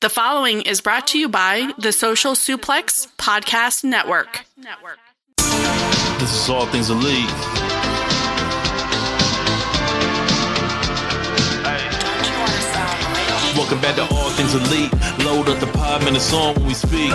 The following is brought to you by the Social Suplex Podcast Network. This is All Things Elite. Welcome back to All Things Elite. Load up the pod, man, it's on when we speak.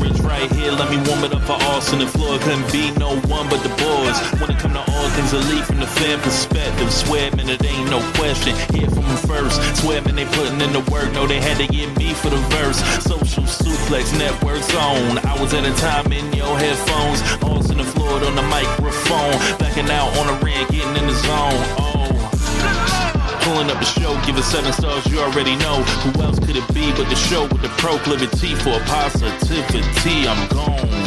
Rich right here, let me warm it up for Austin and Floyd. Couldn't be no one but the boys. When it come to All Things Elite from the fan perspective, swear, man, it ain't no question. Hear from them first. Swear, man, they putting in the work. No, they had to get me for the verse. Social Suplex Network zone. Hours at a time in your headphones. Austin and Floyd on the microphone. Backing out on the ring, getting in the zone. Oh. Pulling up the show, give it seven stars, you already know. Who else could it be but the show with the proclivity for positivity? I'm gone.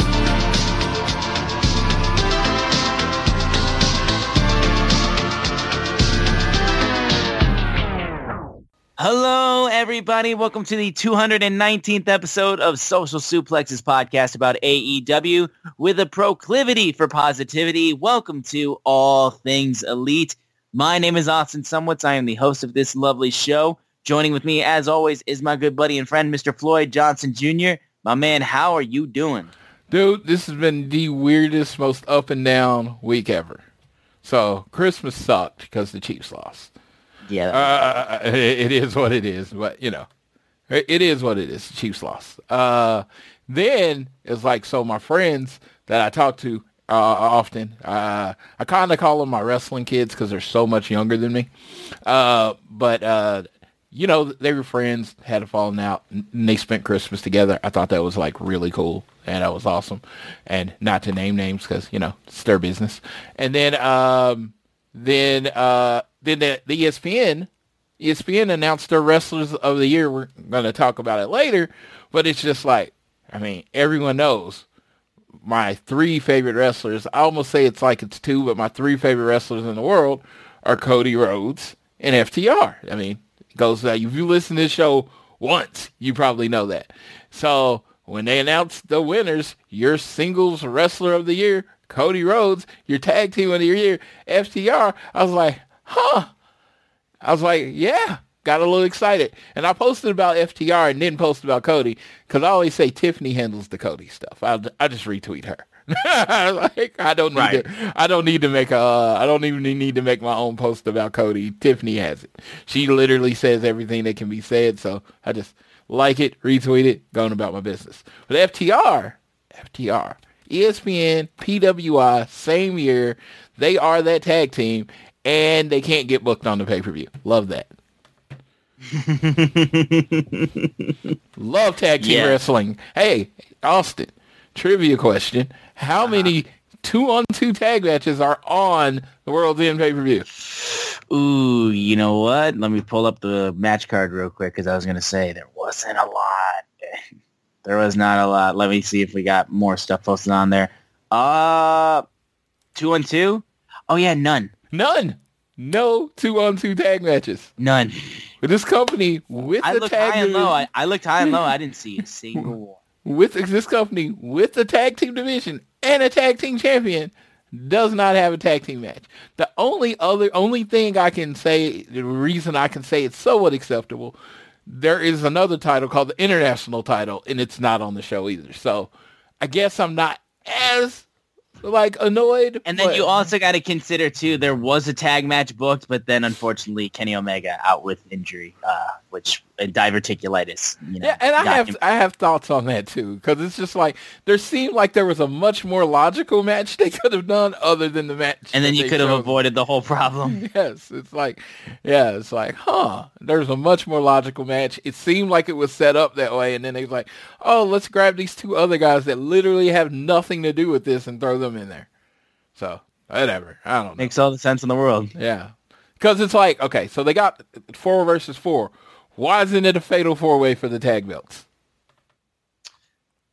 Hello, everybody. Welcome to the 219th episode of Social Suplexes podcast about AEW with a proclivity for positivity. Welcome to All Things Elite. My name is Austin Szumowicz. I am the host of this lovely show. Joining with me, as always, is my good buddy and friend, Mr. Floyd Johnson Jr. My man, how are you doing? Dude, this has been the weirdest, most up and down week ever. So Christmas sucked because the Chiefs lost. Yeah. Uh, it, it is what it is, but you know, it, it is what it is. The Chiefs lost. Uh, then it's like so. My friends that I talk to uh, often, uh, I kind of call them my wrestling kids because they're so much younger than me. Uh, but uh, you know, they were friends, had a falling out, and they spent Christmas together. I thought that was like really cool, and that was awesome. And not to name names because you know it's their business. And then, um, then, uh, then the, the ESPN, ESPN announced their wrestlers of the year. We're going to talk about it later, but it's just like, I mean, everyone knows my three favorite wrestlers. I almost say it's like it's two, but my three favorite wrestlers in the world are Cody Rhodes and FTR. I mean, it goes that if you listen to this show once, you probably know that. So when they announced the winners, your singles wrestler of the year, Cody Rhodes, your tag team of the year, FTR, I was like, huh. I was like, yeah, got a little excited. And I posted about FTR and didn't post about Cody because I always say Tiffany handles the Cody stuff. I I just retweet her. like I don't need Right. to. I don't need to make a. Uh, I don't even need to make my own post about Cody. Tiffany has it. She literally says everything that can be said. So I just like it, retweet it, going about my business. But FTR, FTR, ESPN, PWI, same year. They are that tag team, and they can't get booked on the pay per view. Love that. Love tag team Yeah. wrestling. Hey, Austin, trivia question. How many two on two tag matches are on the World's End pay per view? Ooh, you know what? Let me pull up the match card real quick because I was going to say there wasn't a lot. There was not a lot. Let me see if we got more stuff posted on there. Uh, two on two? Oh, yeah, none. None. No two on two tag matches. None. This company with I the looked tag high and low. I, I looked high and low. I didn't see a single one. with this company with the tag team division and a tag team champion does not have a tag team match. The only other only thing I can say, the reason I can say it's somewhat acceptable, there is another title called the international title, and it's not on the show either. So I guess I'm not as like annoyed. And then but- you also got to consider too. There was a tag match booked, but then unfortunately Kenny Omega out with injury, uh, which diverticulitis. You know, Yeah, and I have him- I have thoughts on that too because it's just like there seemed like there was a much more logical match they could have done other than the match. and then you could have avoided the whole problem. Yes, it's like, yeah, it's like, huh? There's a much more logical match. It seemed like it was set up that way, and then they was like, oh, let's grab these two other guys that literally have nothing to do with this and throw them in there. So whatever, I don't know. Makes all the sense in the world. Yeah, because it's like, okay, so they got four versus four. Why isn't it a fatal four way for the tag belts?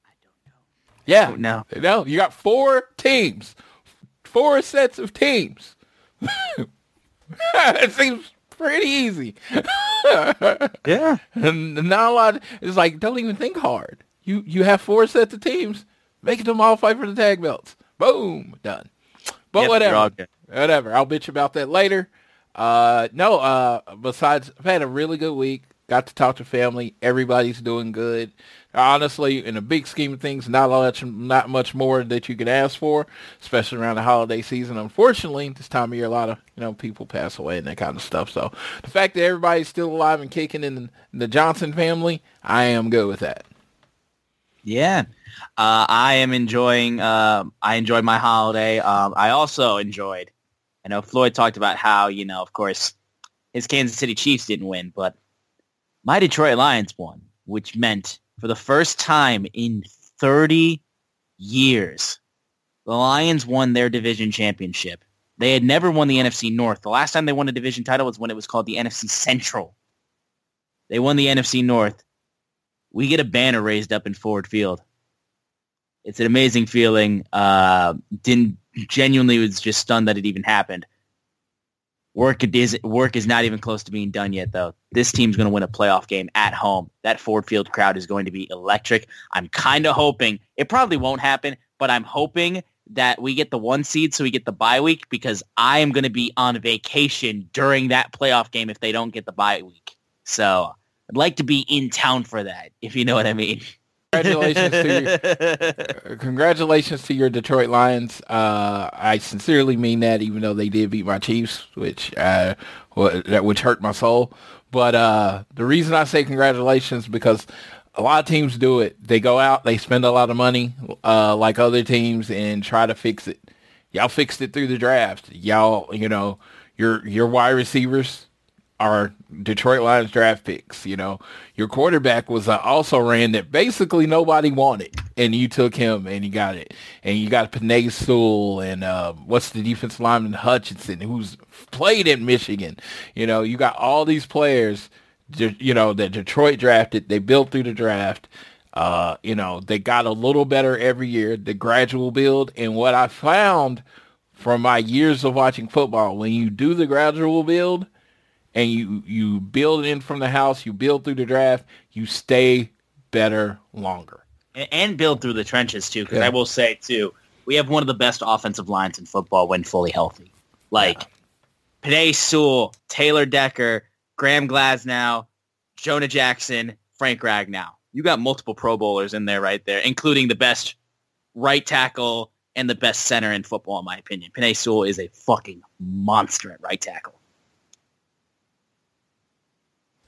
I don't know. Yeah, No. no, you got four teams, four sets of teams. it seems pretty easy. Yeah. and not a lot. It's like don't even think hard. You you have four sets of teams, making them all fight for the tag belts. Boom, done. But Yep, whatever, you're all good. whatever. I'll bitch about that later. Uh, no. Uh, besides, I've had a really good week. Got to talk to family. Everybody's doing good. Honestly, in the big scheme of things, not much, not much more that you could ask for, especially around the holiday season. Unfortunately, this time of year, a lot of you know people pass away and that kind of stuff. So the fact that everybody's still alive and kicking in the Johnson family, I am good with that. Yeah, uh, I am enjoying. Uh, I enjoyed my holiday. Um, I also enjoyed. I know Floyd talked about how you know, of course, his Kansas City Chiefs didn't win, but my Detroit Lions won, which meant for the first time in 30 years, the Lions won their division championship. They had never won the NFC North. The last time they won a division title was when it was called the NFC Central. They won the NFC North. We get a banner raised up in Ford Field. It's an amazing feeling. Uh, didn't genuinely was just stunned that it even happened. Work is work is not even close to being done yet, though. This team's going to win a playoff game at home. That Ford Field crowd is going to be electric. I'm kind of hoping it probably won't happen, but I'm hoping that we get the one seed so we get the bye week because I am going to be on vacation during that playoff game if they don't get the bye week. So I'd like to be in town for that, if you know what I mean. Congratulations to your, congratulations to your Detroit Lions. Uh, I sincerely mean that, even though they did beat my Chiefs, which uh, that which hurt my soul. But uh, the reason I say congratulations because a lot of teams do it. They go out, they spend a lot of money, uh, like other teams, and try to fix it. Y'all fixed it through the draft. Y'all, you know, your your wide receivers are Detroit Lions draft picks. You know, your quarterback was also ran that basically nobody wanted, and you took him and you got it. And you got Penei Sewell and uh, what's the defense lineman Hutchinson, who's played in Michigan. You know, you got all these players. You know that Detroit drafted. They built through the draft. Uh, you know, they got a little better every year, the gradual build. And what I found from my years of watching football, when you do the gradual build, and you you build in from the house, you build through the draft, you stay better longer. And build through the trenches too, because yeah. I will say too, we have one of the best offensive lines in football when fully healthy. Like yeah. Penei Sewell, Taylor Decker, Graham Glasgow, Jonah Jackson, Frank Ragnow. You got multiple Pro Bowlers in there right there, including the best right tackle and the best center in football, in my opinion. Penei Sewell is a fucking monster at right tackle.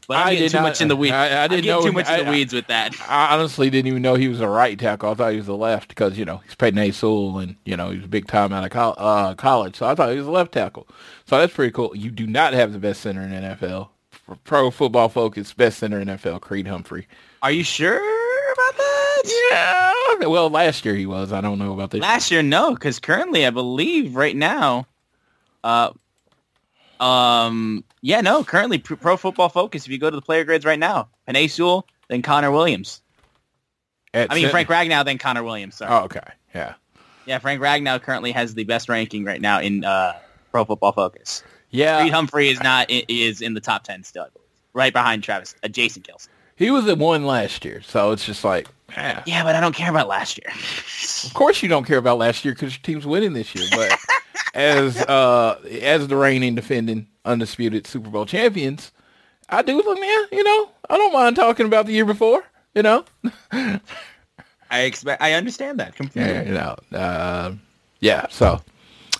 But I'm I getting too not, much in the weeds. I, I didn't know too much I, in the weeds with that. I honestly didn't even know he was a right tackle. I thought he was a left because you know he's Penei Sewell and you know he was a big time out of co- uh, college. So I thought he was a left tackle. So that's pretty cool. You do not have the best center in NFL. Pro Football Focus, best center in NFL, Creed Humphrey. Are you sure about that? Yeah. Well, last year he was. I don't know about this. Last year, no, because currently I believe right now, uh, um, yeah, no. Currently, Pro Football Focus. If you go to the player grades right now, Penei Sewell, then Connor Williams. At I mean Frank Ragnow, then Connor Williams. Sorry. Oh, okay. Yeah. Yeah, Frank Ragnow currently has the best ranking right now in uh, Pro Football Focus. Yeah. Creed Humphrey is not is in the top ten still, right behind Travis, uh, Jason Kelce. He was at one last year, so it's just like, yeah. Yeah, but I don't care about last year. of course, you don't care about last year because your team's winning this year. But as uh, as the reigning defending undisputed Super Bowl champions, I do look, man, you know, I don't mind talking about the year before, you know. I expect, I understand that completely. Yeah, you know, uh, yeah, so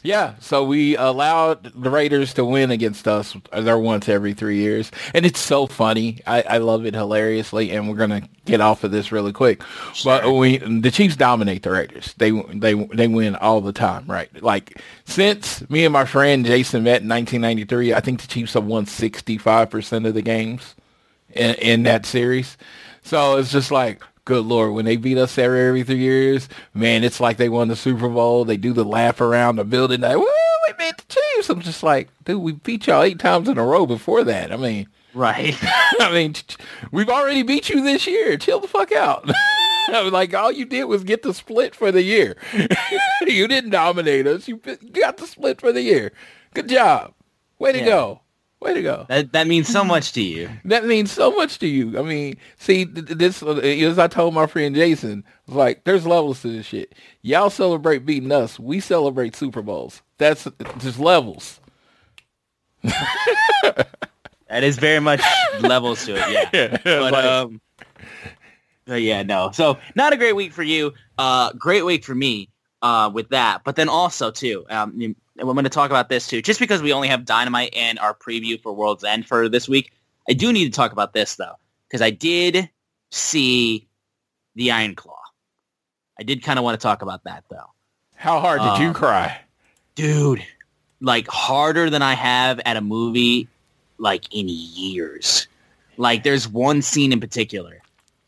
yeah, so we allowed the Raiders to win against us. Uh, They're once every three years, and it's so funny. I, I love it hilariously, and we're gonna get off of this really quick. Sure. But we the Chiefs dominate the Raiders. They they they win all the time, right? Like since me and my friend Jason met in 1993, I think the Chiefs have won 65 percent of the games in, in that series. So it's just like good lord, when they beat us every, every three years, man, it's like they won the Super Bowl. They do the laugh around the building. Like, woo, we beat the Chiefs. I'm just like, dude, we beat y'all eight times in a row before that. I mean, right. I mean, we've already beat you this year. Chill the fuck out. I was like, all you did was get the split for the year. you didn't dominate us. You got the split for the year. Good job. Way to yeah. go. Way to go. That that means so much to you. that means so much to you. I mean, see, this uh, as I told my friend Jason, like, there's levels to this shit. Y'all celebrate beating us. We celebrate Super Bowls. That's just levels. that is very much levels to it. Yeah. Yeah, but like- um, yeah, no. So not a great week for you. Uh, great week for me. Uh, with that, but then also too, um, you- I'm going to talk about this too. Just because we only have Dynamite and our preview for World's End for this week, I do need to talk about this though, because I did see the Iron Claw. I did kind of want to talk about that though, How hard did you Um, cry? dude. Like harder than I have at a movie, like in years. Like there's one scene in particular,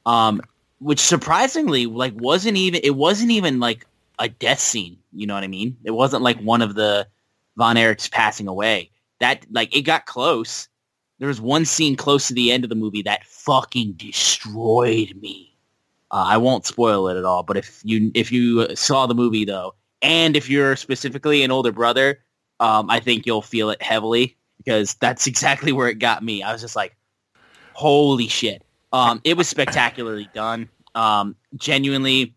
um, which surprisingly like wasn't even it wasn't even like a death scene. You know what I mean? It wasn't like one of the Von Erichs passing away. That like it got close. There was one scene close to the end of the movie that fucking destroyed me. Uh, I won't spoil it at all, but if you if you saw the movie though, and if you're specifically an older brother, um, I think you'll feel it heavily because that's exactly where it got me. I was just like, holy shit. Um, it was spectacularly done. Um, genuinely,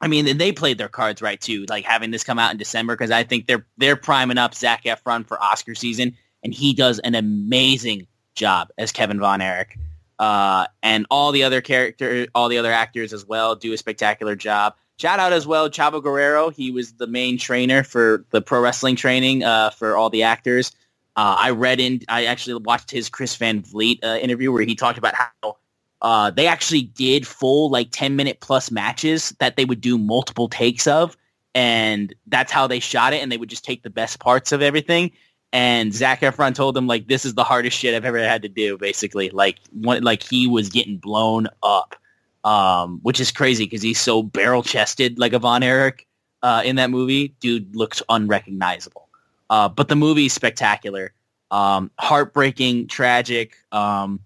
I mean, they played their cards right too, like having this come out in December because I think they're they're priming up Zac Efron for Oscar season, and he does an amazing job as Kevin Von Erich. Uh, and all the other character, all the other actors as well do a spectacular job. Shout out as well, Chavo Guerrero. He was the main trainer for the pro wrestling training uh, for all the actors. Uh, I read in, I actually watched his Chris Van Vliet uh, interview where he talked about how uh, they actually did full like 10 minute plus matches that they would do multiple takes of. And that's how they shot it. And they would just take the best parts of everything. And Zac Efron told them like, this is the hardest shit I've ever had to do, basically. Like, one, like he was getting blown up, um, which is crazy because he's so barrel chested like a Von Erich uh, in that movie. Dude looks unrecognizable. Uh, but the movie's spectacular, um, heartbreaking, tragic. Um,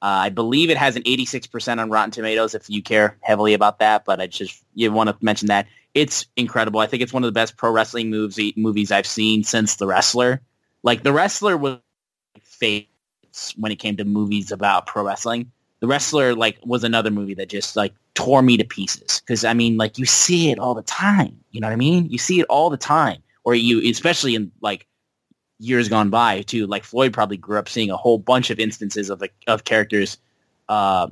Uh, I believe it has an 86% on Rotten Tomatoes if you care heavily about that, but I just you want to mention that. It's incredible. I think it's one of the best pro wrestling moves, movies I've seen since The Wrestler. Like The Wrestler was favorites when it came to movies about pro wrestling. The Wrestler like was another movie that just like tore me to pieces because I mean like you see it all the time. You know what I mean? You see it all the time, or you especially in like years gone by too. Like Floyd probably grew up seeing a whole bunch of instances of of characters, uh,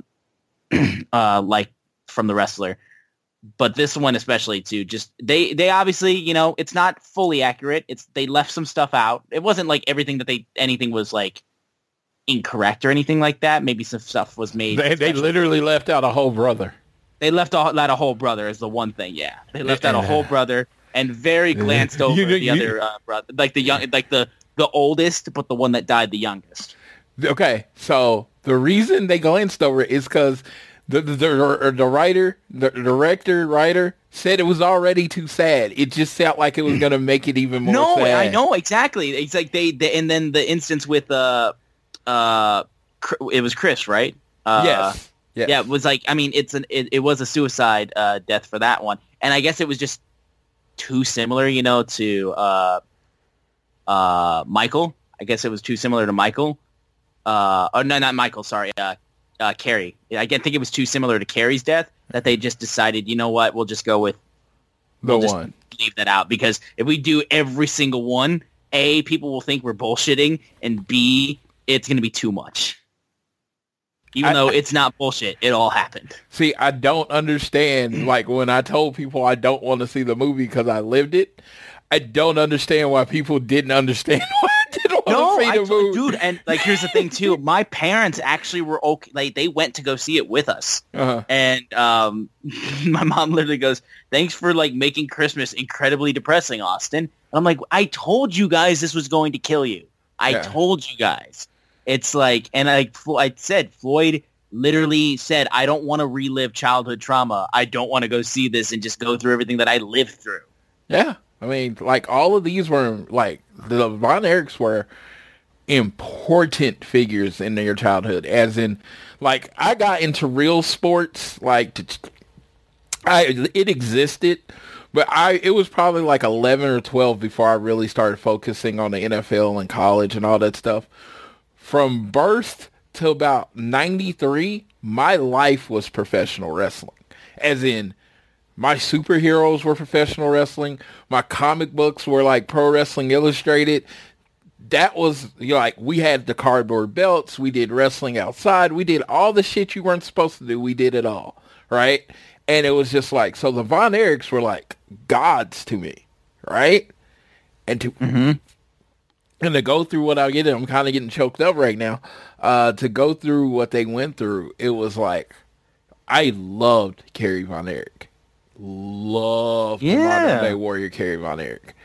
uh, like from the wrestler. But this one especially too, just they they obviously you know it's not fully accurate. It's they left some stuff out. It wasn't like everything that they anything was like incorrect or anything like that. Maybe some stuff was made. They, they literally left out a whole brother. they left out a whole brother is the one thing. Yeah, they left out a whole brother and very glanced over You the other uh, brother, like the young, like the the oldest, but the one that died the youngest. Okay, so the reason they glanced over it is because the, the the the writer, the director, writer said it was already too sad. It just felt like it was gonna make it even more. no, sad. I know exactly. It's like they, they, and then the instance with uh, uh, it was Chris, right? Uh, Yes. yes. Yeah, it was like I mean, it's an it, it was a suicide uh, death for that one, and I guess it was just too similar, you know, to uh, uh, Michael. I guess it was too similar to Michael. Uh, oh no, not Michael. Sorry, uh, uh, Kerry. I think it was too similar to Kerry's death that they just decided, you know what, we'll just go with the we'll just one. leave that out because if we do every single one, a people will think we're bullshitting, and b it's going to be too much. Even I- though it's not bullshit, it all happened. See, I don't understand. Like when I told people I don't want to see the movie because I lived it, I don't understand why people didn't understand why I didn't want No, to see the movie. dude, and like here's the thing too. My parents actually were okay. Like they went to go see it with us, Uh-huh. and um, my mom literally goes, "Thanks for like making Christmas incredibly depressing, Austin." And I'm like, "I told you guys this was going to kill you. I Yeah. told you guys." It's like, and I, I said, Floyd literally said, "I don't want to relive childhood trauma. I don't want to go see this and just go through everything that I lived through." Yeah. I mean, like all of these were like the Von Erichs were important figures in their childhood. As in, like I got into real sports. Like, I it existed, but I it was probably like eleven or twelve before I really started focusing on the NFL and college and all that stuff. From birth to about ninety three, my life was professional wrestling. As in, my superheroes were professional wrestling. My comic books were like Pro Wrestling Illustrated. that was you know, like we had the cardboard belts, we did wrestling outside, we did all the shit you weren't supposed to do. We did it all, right? And it was just like so the Von Erichs were like gods to me, right? And to and to go through what I get, I'm kind of getting choked up right now. Uh, to go through what they went through, it was like I loved Kerry Von Erich, loved the Yeah. modern day warrior Kerry Von Erich,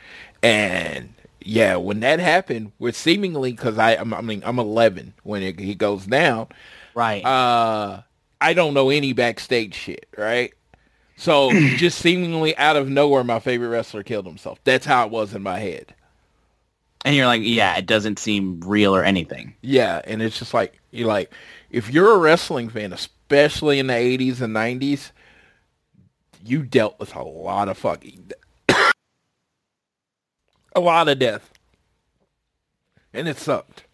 and yeah, when that happened, with seemingly because I, I'm- I mean, I'm 11 when it, he goes down. Right. Uh, I don't know any backstage shit, right? So just seemingly out of nowhere, my favorite wrestler killed himself. That's how it was in my head. and you're like, yeah, it doesn't seem real or anything. Yeah, and it's just like you're like if you're a wrestling fan, especially in the 80s and 90s, you dealt with a lot of fucking a lot of death. And it sucked.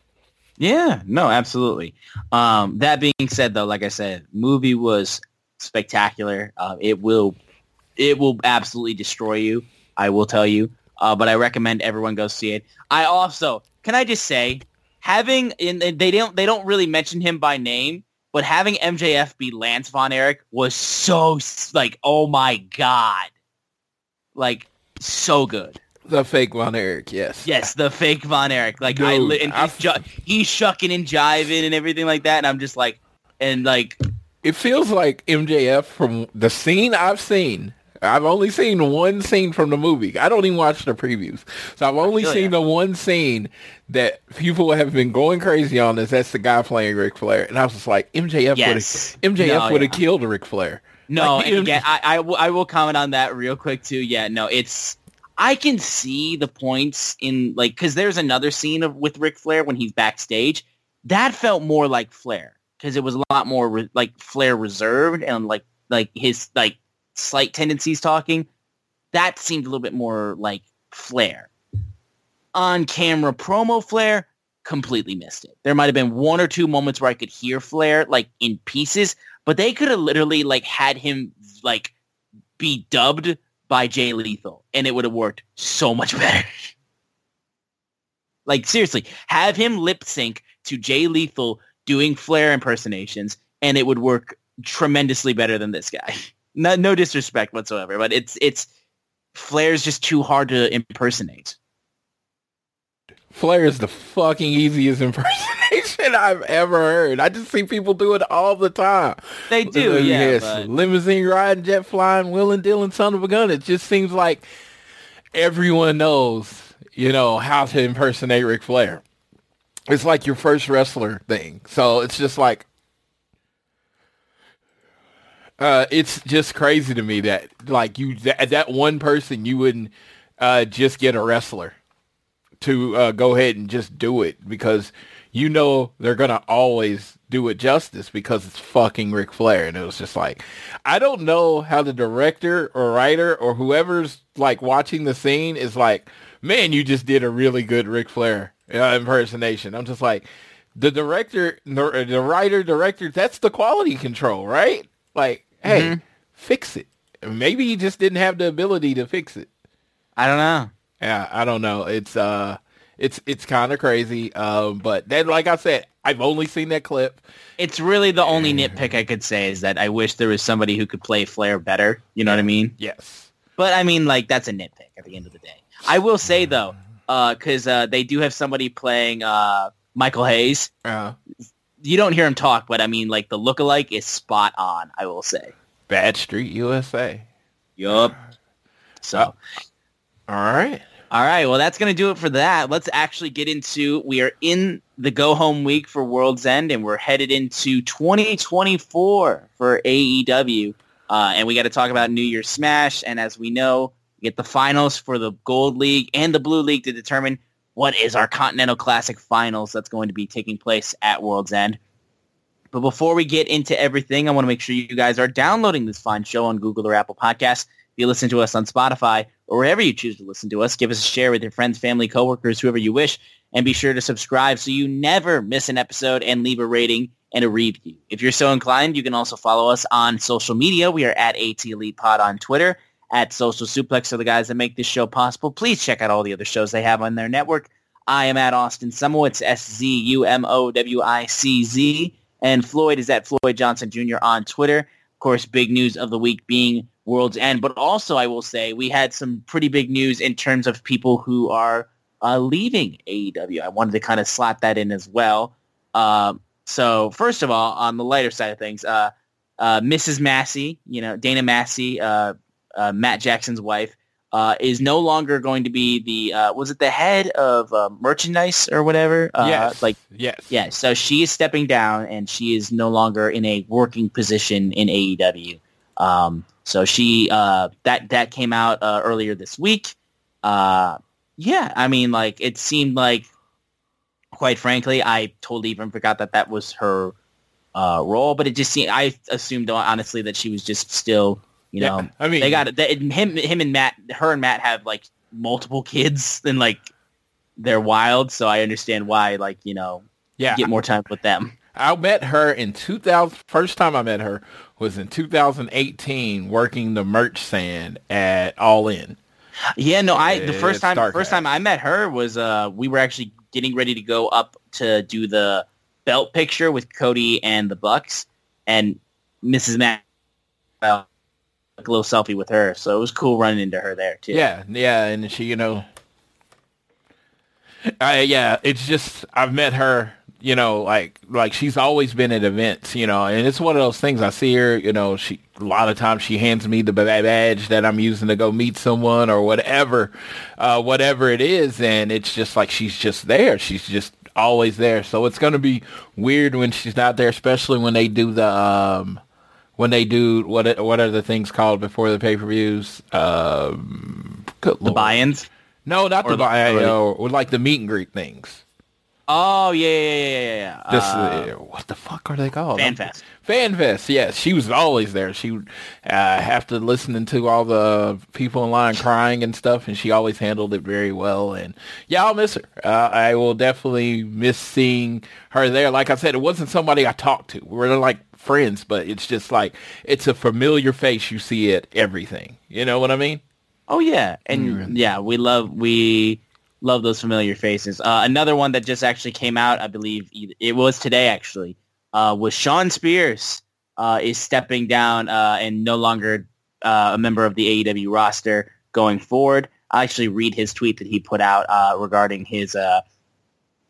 Yeah, no, absolutely. Um, that being said, though, like I said, movie was spectacular. Uh, it will, it will absolutely destroy you. I will tell you. Uh, but I recommend everyone go see it. I also, can I just say, having in they don't they don't really mention him by name, but having MJF be Lance Von Erich was so like, oh my god, like so good. The fake Von Erich, yes. Yes, the fake Von Erich. Like I, li- and I- he's, ju- he's shucking and jiving and everything like that, and I'm just like, and like, It feels like MJF from the scene I've seen. I've only seen one scene from the movie. I don't even watch the previews. So I've only seen ya. the one scene that people have been going crazy on is that's the guy playing Ric Flair. And I was just like, MJF Yes. would have MJF No, would have yeah. killed Ric Flair. no, Like, and M- again, I, I, will, will comment on that real quick too. Yeah, no, it's I can see the points in like because there's another scene of with Ric Flair when he's backstage that felt more like Flair because it was a lot more re- like Flair reserved and like like his like slight tendencies talking. That seemed a little bit more like Flair. On camera promo Flair completely missed it. There might have been one or two moments where I could hear Flair like in pieces, but they could have literally like had him like be dubbed by Jay Lethal and it would have worked so much better. like seriously, have him lip sync to Jay Lethal doing Flair impersonations and it would work tremendously better than this guy. No, no disrespect whatsoever, but it's it's Flair's just too hard to impersonate. Flair is the fucking easiest impersonation I've ever heard. I just see people do it all the time. They do, Uh, yeah. yes, but- limousine riding, jet flying, Willing Dylan, son of a gun. It just seems like everyone knows, you know, how to impersonate Ric Flair. It's like your first wrestler thing. So it's just like, uh, it's just crazy to me that like you that, that one person you wouldn't uh, just get a wrestler to uh, go ahead and just do it because you know they're gonna always do it justice because it's fucking Ric Flair, and it was just like I don't know how the director or writer or whoever's like watching the scene is like, man, you just did a really good Ric Flair uh, impersonation. I'm just like, the director, the, the writer, director, that's the quality control, right? Like, hey, fix it. Maybe he just didn't have the ability to fix it. I don't know. Yeah, I don't know. It's uh it's it's kind of crazy. Um but then like I said, I've only seen that clip. It's really the only nitpick I could say is that I wish there was somebody who could play Flair better. You know what I mean? Yes. But I mean, like that's a nitpick at the end of the day. I will say though, uh, because uh, they do have somebody playing uh, Michael Hayes. Uh You don't hear him talk, but I mean, like the lookalike is spot on. I will say. Badstreet USA. Yup. So. All right. All right, well, that's going to do it for that. Let's actually get into, we are in the go-home week for World's End, and we're headed into 2024 for AEW. Uh, and we got to talk about New Year's Smash, and as we know, we get the finals for the Gold League and the Blue League to determine what is our Continental Classic Finals that's going to be taking place at World's End. But before we get into everything, I want to make sure you guys are downloading this fine show on Google or Apple Podcasts. If you listen to us on Spotify or wherever you choose to listen to us, give us a share with your friends, family, coworkers, whoever you wish, and be sure to subscribe so you never miss an episode and leave a rating and a review. If you're so inclined, you can also follow us on social media. We are at AT Pod on Twitter, at Social Suplex are the guys that make this show possible. Please check out all the other shows they have on their network. I am at Austin Sumo. It's S-Z-U-M-O-W-I-C-Z. And Floyd is at Floyd Johnson Jr. on Twitter. Of course, big news of the week being World's End. But also, I will say, we had some pretty big news in terms of people who are uh, leaving AEW. I wanted to kind of slap that in as well. Um, so first of all, on the lighter side of things, uh, uh, Mrs. Massie, you know, Dana Massie, uh, Matt Jackson's wife, uh, is no longer going to be the uh, was it the head of uh, merchandise or whatever? Uh, yes. like yes. yeah. So she is stepping down, and she is no longer in a working position in AEW. Um, so she uh, that that came out uh, earlier this week. Uh, yeah, I mean, like it seemed like, quite frankly, I totally even forgot that that was her uh, role. But it just seemed I assumed honestly that she was just still, you Yeah, know, I mean- they got they, him him and Matt, her and Matt have like multiple kids, and like they're wild. So I understand why, like you know, Yeah. get more time with them. I met her in 2000. First time I met her was in 2018, working the merch stand at All In. Yeah, no, I the first time Starcast. first time I met her was uh we were actually getting ready to go up to do the belt picture with Cody and the Bucks and Mrs. Matt uh, little selfie with her. So it was cool running into her there too. Yeah, yeah, and she, you know, I yeah, it's just I've met her, you know, like like she's always been at events, you know, and it's one of those things. I see her, you know, she a lot of times she hands me the badge that I'm using to go meet someone or whatever, uh, whatever it is, and it's just like she's just there. She's just always there. So it's gonna be weird when she's not there, especially when they do the um when they do what what are the things called before the pay per views? Um, The lord. buy-ins. No, not or the buy. uh, like the meet and greet things. Oh yeah, yeah, yeah, yeah, yeah. This, Uh, uh, what the fuck are they called? FanFest. FanFest. Yes, she was always there. She would uh, have to listening to all the people in line crying and stuff, and she always handled it very well. And yeah, I'll miss her. Uh, I will definitely miss seeing her there. Like I said, it wasn't somebody I talked to. We're like friends, but it's just like it's a familiar face you see at everything. You know what I mean? Oh yeah, and yeah, we love we love those familiar faces. Uh, another one that just actually came out, I believe it was today actually, uh, was Shawn Spears uh, is stepping down uh, and no longer uh, a member of the AEW roster going forward. I actually read his tweet that he put out uh, regarding his uh,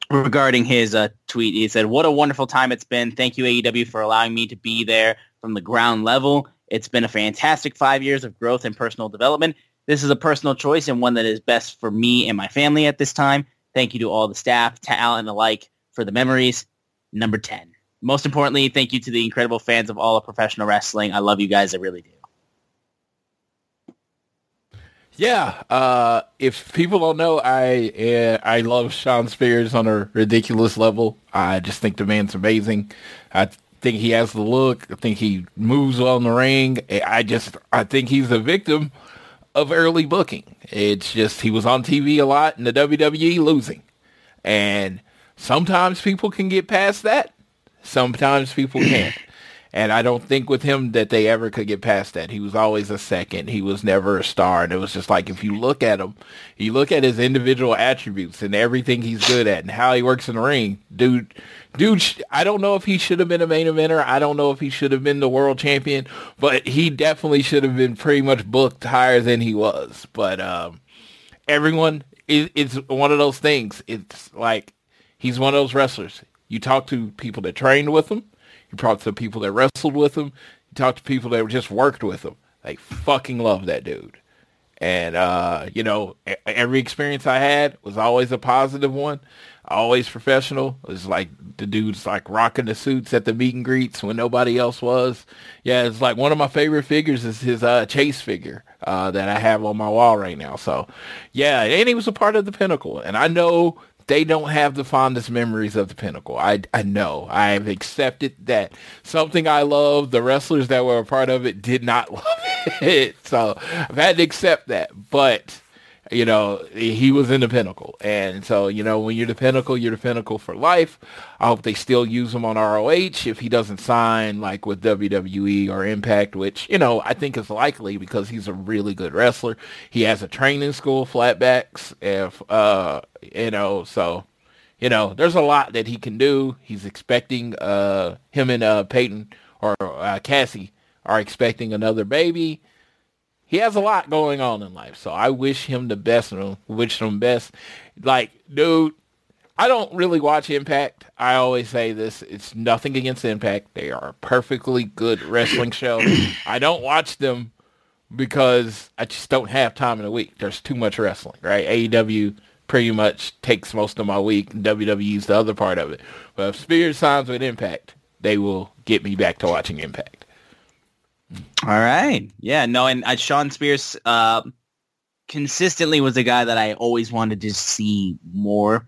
regarding his uh, tweet. He said, "What a wonderful time it's been. Thank you AEW for allowing me to be there from the ground level. It's been a fantastic five years of growth and personal development. This is a personal choice and one that is best for me and my family at this time. Thank you to all the staff, talent and alike for the memories. Number 10. Most importantly, thank you to the incredible fans of all of professional wrestling. I love you guys. I really do. Yeah, uh, if people don't know, I uh, I love Shawn Spears on a ridiculous level. I just think the man's amazing. I think he has the look. I think he moves well in the ring. I just I think he's a victim of early booking. It's just he was on TV a lot in the WWE losing, and sometimes people can get past that. Sometimes people can't. And I don't think with him that they ever could get past that. He was always a second. He was never a star. And it was just like if you look at him, you look at his individual attributes and everything he's good at and how he works in the ring, dude. Dude, I don't know if he should have been a main eventer. I don't know if he should have been the world champion, but he definitely should have been pretty much booked higher than he was. But um, everyone, it, it's one of those things. It's like he's one of those wrestlers. You talk to people that trained with him. You talk to the people that wrestled with him. You talk to people that just worked with him. They fucking love that dude. And, uh, you know, every experience I had was always a positive one. Always professional. It was like the dude's like rocking the suits at the meet and greets when nobody else was. Yeah, it's like one of my favorite figures is his uh, Chase figure uh, that I have on my wall right now. So, yeah, and he was a part of the Pinnacle. And I know they don't have the fondest memories of the pinnacle. I I know. I've accepted that something I love, the wrestlers that were a part of it did not love it. So I've had to accept that. But you know, he was in the pinnacle. And so, you know, when you're the pinnacle, you're the pinnacle for life. I hope they still use him on ROH if he doesn't sign like with WWE or Impact, which, you know, I think is likely because he's a really good wrestler. He has a training school, flatbacks, if, uh, you know, so, you know, there's a lot that he can do. He's expecting, uh, him and, uh, Peyton or, uh, Cassie are expecting another baby he has a lot going on in life. So I wish him the best wish him best. Like, dude, I don't really watch Impact. I always say this. It's nothing against Impact. They are a perfectly good wrestling show. I don't watch them because I just don't have time in the week. There's too much wrestling, right? AEW pretty much takes most of my week WWE's the other part of it. But if Spears signs with Impact, they will get me back to watching Impact. All right. Yeah, no, and uh, Shawn Spears uh, consistently was a guy that I always wanted to see more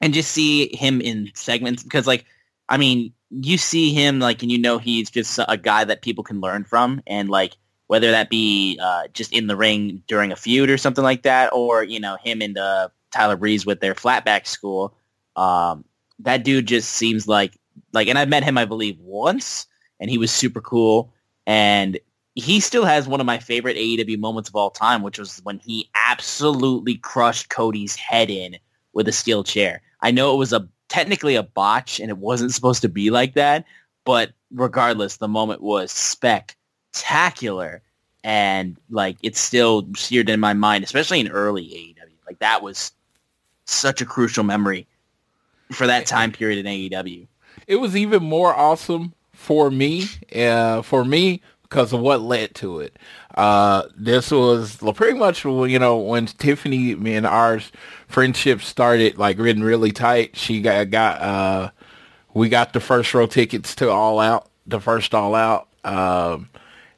and just see him in segments because, like, I mean, you see him, like, and you know he's just a guy that people can learn from and, like, whether that be uh, just in the ring during a feud or something like that or, you know, him and uh, Tyler Breeze with their flatback school. Um, that dude just seems like, like, and I met him, I believe, once and he was super cool and he still has one of my favorite AEW moments of all time, which was when he absolutely crushed Cody's head in with a steel chair. I know it was a technically a botch and it wasn't supposed to be like that, but regardless, the moment was spectacular and like it's still seared in my mind, especially in early AEW. Like that was such a crucial memory for that time period in AEW. It was even more awesome for me, uh, for me, because of what led to it. Uh, this was pretty much, you know, when Tiffany, me and our friendship started like getting really tight. She got, got, uh, we got the first row tickets to All Out, the first All Out. Um,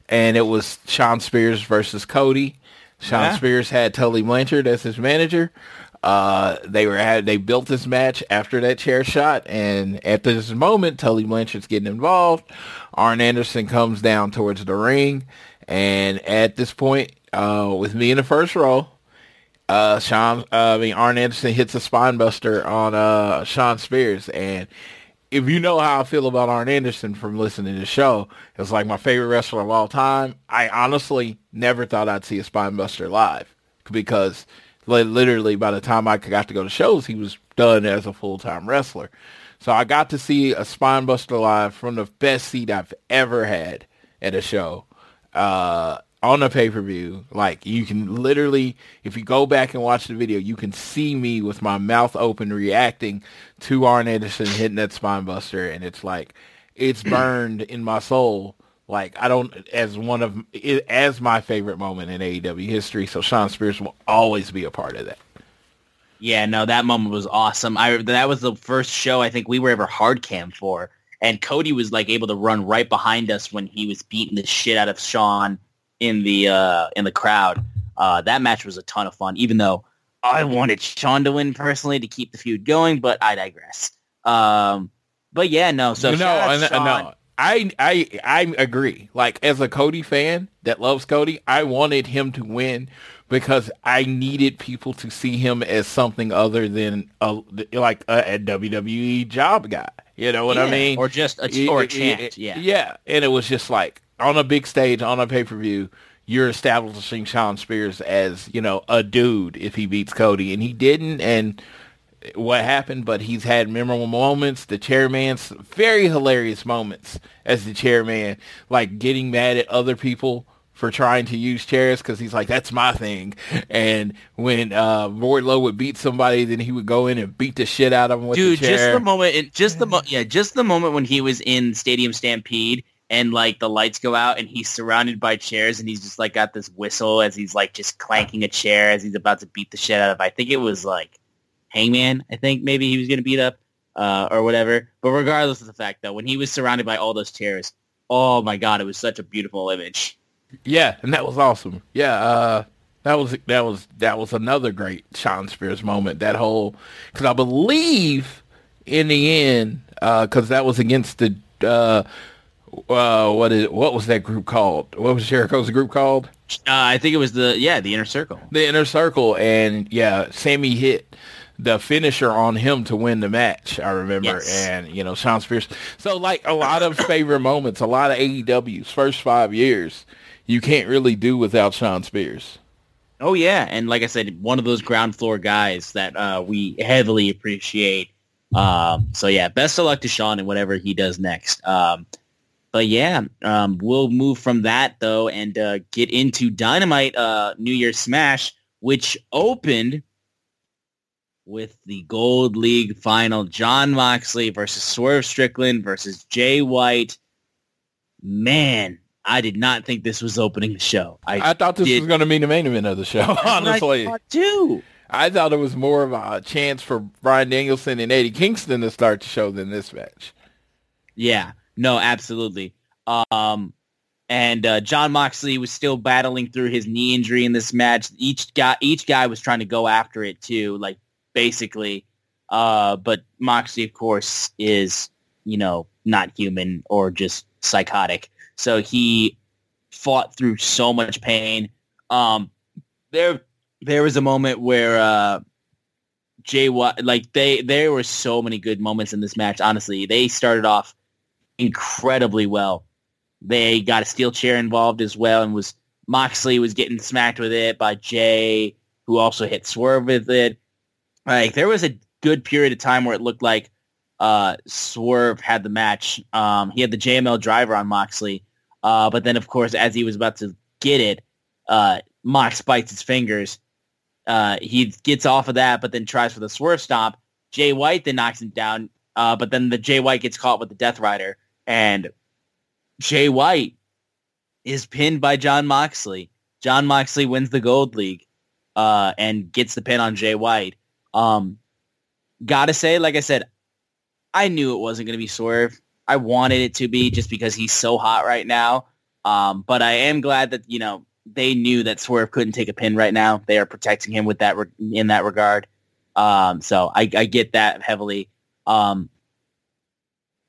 and it was Shawn Spears versus Cody. Shawn yeah. Spears had Tully Blanchard as his manager. Uh, they were had they built this match after that chair shot, and at this moment, Tully Blanchard's getting involved. Arn Anderson comes down towards the ring, and at this point, uh, with me in the first row, uh, Shawn, uh, I mean Arn Anderson hits a spinebuster on uh Shawn Spears, and if you know how I feel about Arn Anderson from listening to the show, it's like my favorite wrestler of all time. I honestly never thought I'd see a spinebuster live because literally by the time I got to go to shows, he was done as a full-time wrestler. So I got to see a Spinebuster live from the best seat I've ever had at a show uh, on a pay-per-view. Like you can literally, if you go back and watch the video, you can see me with my mouth open reacting to Arn Anderson hitting that Spinebuster, and it's like it's burned in my soul like I don't as one of as my favorite moment in AEW history. So Shawn Spears will always be a part of that. Yeah, no, that moment was awesome. I that was the first show I think we were ever hard cam for, and Cody was like able to run right behind us when he was beating the shit out of Shawn in the uh, in the crowd. Uh, that match was a ton of fun, even though I wanted Shawn to win personally to keep the feud going, but I digress. Um, but yeah, no. So no, no, I I I agree. Like as a Cody fan that loves Cody, I wanted him to win because I needed people to see him as something other than a like a, a WWE job guy. You know what yeah. I mean? Or just a or a chant. Yeah. Yeah, and it was just like on a big stage on a pay per view. You're establishing Shawn Spears as you know a dude if he beats Cody, and he didn't, and what happened, but he's had memorable moments. The chairman's very hilarious moments as the chairman, like getting mad at other people for trying to use chairs because he's like, that's my thing. And when uh, Wardlow would beat somebody, then he would go in and beat the shit out of him with Dude, the chair. just the moment, just the mo- yeah, just the moment when he was in Stadium Stampede and like the lights go out and he's surrounded by chairs and he's just like got this whistle as he's like just clanking a chair as he's about to beat the shit out of. I think it was like Hangman. I think maybe he was going to beat up uh, or whatever. But regardless of the fact, though, when he was surrounded by all those chairs, oh my god, it was such a beautiful image. Yeah, and that was awesome. Yeah, uh, that was that was that was another great Shawn Spears moment. That whole because I believe in the end because uh, that was against the uh, uh, what is what was that group called? What was Jericho's group called? Uh, I think it was the yeah the inner circle. The inner circle, and yeah, Sammy hit the finisher on him to win the match. I remember, Yes. and you know Shawn Spears. So like a lot of favorite moments, a lot of AEW's first five years, you can't really do without Shawn Spears. Oh yeah, and like I said, one of those ground floor guys that uh, we heavily appreciate. Um, so yeah, best of luck to Shawn and whatever he does next. Um, but yeah, um, we'll move from that though and uh, get into Dynamite uh, New Year Smash, which opened with the Gold League final: Jon Moxley versus Swerve Strickland versus Jay White. Man, I did not think this was opening the show. I thought this did- was going to be the main event of the show. I Honestly, thought too. I thought it was more of a chance for Bryan Danielson and Eddie Kingston to start the show than this match. Yeah, no, absolutely. Um, and uh, Jon Moxley was still battling through his knee injury in this match. Each guy, each guy was trying to go after it too, like basically. Uh, but Moxley, of course, is you know not human or just psychotic. So he fought through so much pain. Um, there, there was a moment where uh, Jay like they, there were so many good moments in this match. Honestly, they started off incredibly well. They got a steel chair involved as well, and was Moxley was getting smacked with it by Jay, who also hit Swerve with it. Like there was a good period of time where it looked like uh, Swerve had the match. Um, he had the JML driver on Moxley, uh, but then of course as he was about to get it, uh, Mox bites his fingers. Uh, he gets off of that, but then tries for the swerve stomp. Jay White then knocks him down, uh, but then the Jay White gets caught with the Death Rider, and Jay White is pinned by Jon Moxley. Jon Moxley wins the Gold League uh, and gets the pin on Jay White. Um, gotta say, like I said, I knew it wasn't going to be Swerve. I wanted it to be just because he's so hot right now. Um, but I am glad that you know they knew that Swerve couldn't take a pin right now. They are protecting him with that re- in that regard. Um, so I, I get that heavily. Um,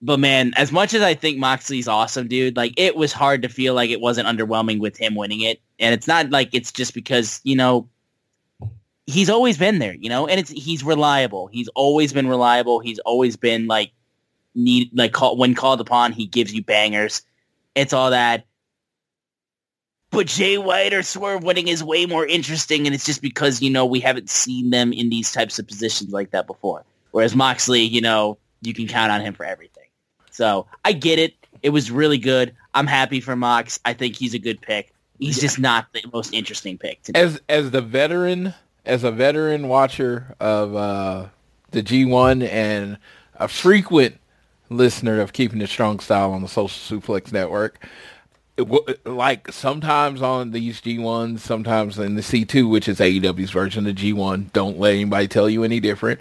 but man, as much as I think Moxley's awesome, dude, like it was hard to feel like it wasn't underwhelming with him winning it. And it's not like it's just because, you know, he's always been there, you know, and it's he's reliable. He's always been reliable. He's always been like need like call, when called upon, he gives you bangers. It's all that. But Jay White or Swerve winning is way more interesting, and it's just because you know we haven't seen them in these types of positions like that before. Whereas Moxley, you know, you can count on him for everything. So I get it. It was really good. I'm happy for Mox. I think he's a good pick. He's just not the most interesting pick. To me. As as the veteran, as a veteran watcher of uh, the G1 and a frequent listener of Keeping It Strong Style on the Social Suplex Network, w- like sometimes on these G1s, sometimes in the C2, which is AEW's version of G1, don't let anybody tell you any different.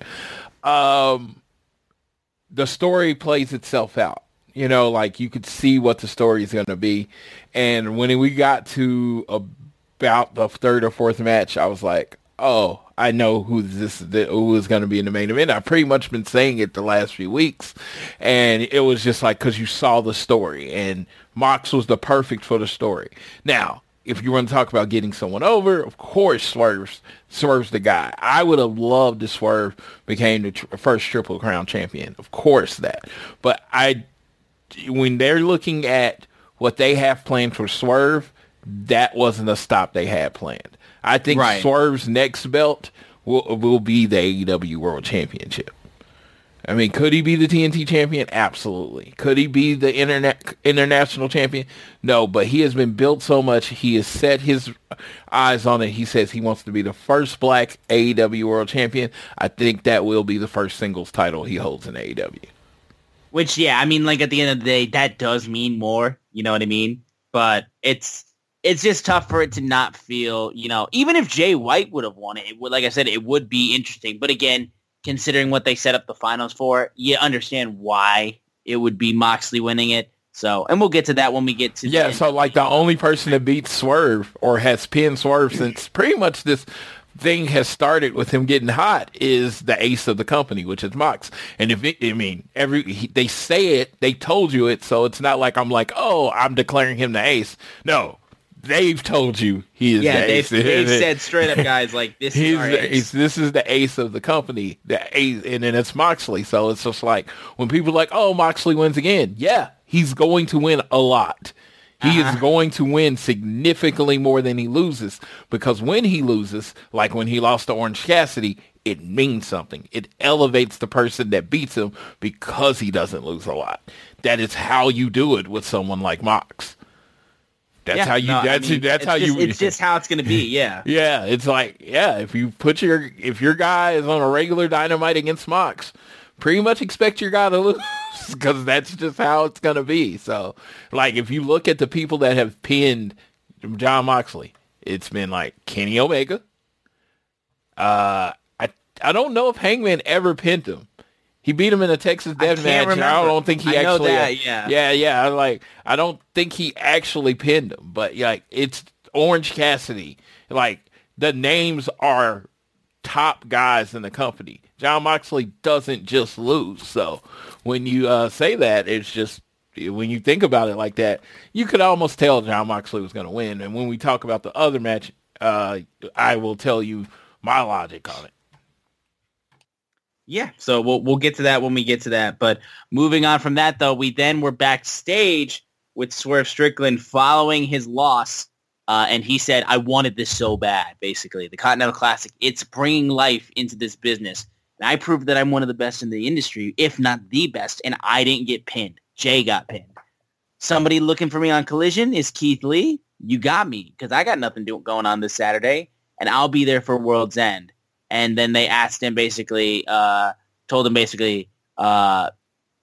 Um, the story plays itself out. You know, like you could see what the story is going to be. And when we got to about the third or fourth match, I was like, oh, I know who this who is going to be in the main event. I've pretty much been saying it the last few weeks, and it was just like because you saw the story, and Mox was the perfect for the story. Now, if you want to talk about getting someone over, of course, Swerve's Swerve's the guy. I would have loved if Swerve became the tr- first Triple Crown champion. Of course, that. But I, when they're looking at what they have planned for Swerve, that wasn't a stop they had planned. I think Right. Swerve's next belt will will be the AEW World Championship. I mean, could he be the TNT champion? Absolutely. Could he be the internet international champion? No, but he has been built so much. He has set his eyes on it. He says he wants to be the first black AEW world champion. I think that will be the first singles title he holds in AEW. Which, yeah, I mean, like at the end of the day, that does mean more. You know what I mean? But it's it's just tough for it to not feel, you know, even if Jay White would have won it, it would, like I said, it would be interesting. But again, considering what they set up the finals for, you understand why it would be Moxley winning it. So, and we'll get to that when we get to Yeah, so like the only person that beats Swerve or has pinned Swerve since pretty much this thing has started with him getting hot is the ace of the company, which is Mox. And if it, I mean every he, they say it, they told you it, so it's not like I'm like, oh, I'm declaring him the ace. No, they've told you he is yeah, the they've, ace. they've said straight up, guys, like this is our the ace. ace. This is the ace of the company. The ace, and then it's Moxley. So it's just like when people are like, "Oh, Moxley wins again." Yeah, he's going to win a lot. He is uh-huh. going to win significantly more than he loses because when he loses, like when he lost to Orange Cassidy, it means something. It elevates the person that beats him because he doesn't lose a lot. That is how you do it with someone like Mox. That's Yeah, how you. no, I that's mean, that's it's how just- you. It's just how it's going to be. Yeah. Yeah, it's like yeah, if you put your if your guy is on a regular dynamite against Mox, pretty much expect your guy to lose because that's just how it's gonna be. So, like if you look at the people that have pinned Jon Moxley, it's been like Kenny Omega. Uh, I I don't know if Hangman ever pinned him. He beat him in a Texas Death match. and I don't think he I actually. that, yeah. yeah, yeah. I Like I don't think he actually pinned him, but like it's Orange Cassidy. Like the names are top guys in the company. Jon Moxley doesn't just lose. So when you uh, say that, it's just when you think about it like that, you could almost tell Jon Moxley was going to win. And when we talk about the other match, uh, I will tell you my logic on it. Yeah, so we'll we'll get to that when we get to that. But moving on from that, though, we then were backstage with Swerve Strickland following his loss, uh, and he said, "I wanted this so bad." Basically, the Continental Classic, it's bringing life into this business, and I proved that I'm one of the best in the industry, if not the best, and I didn't get pinned. Jay got pinned. Somebody looking for me on Collision is Keith Lee. You got me because I got nothing do- going on this Saturday, and I'll be there for World's End and then they asked him basically, uh, told him basically, uh,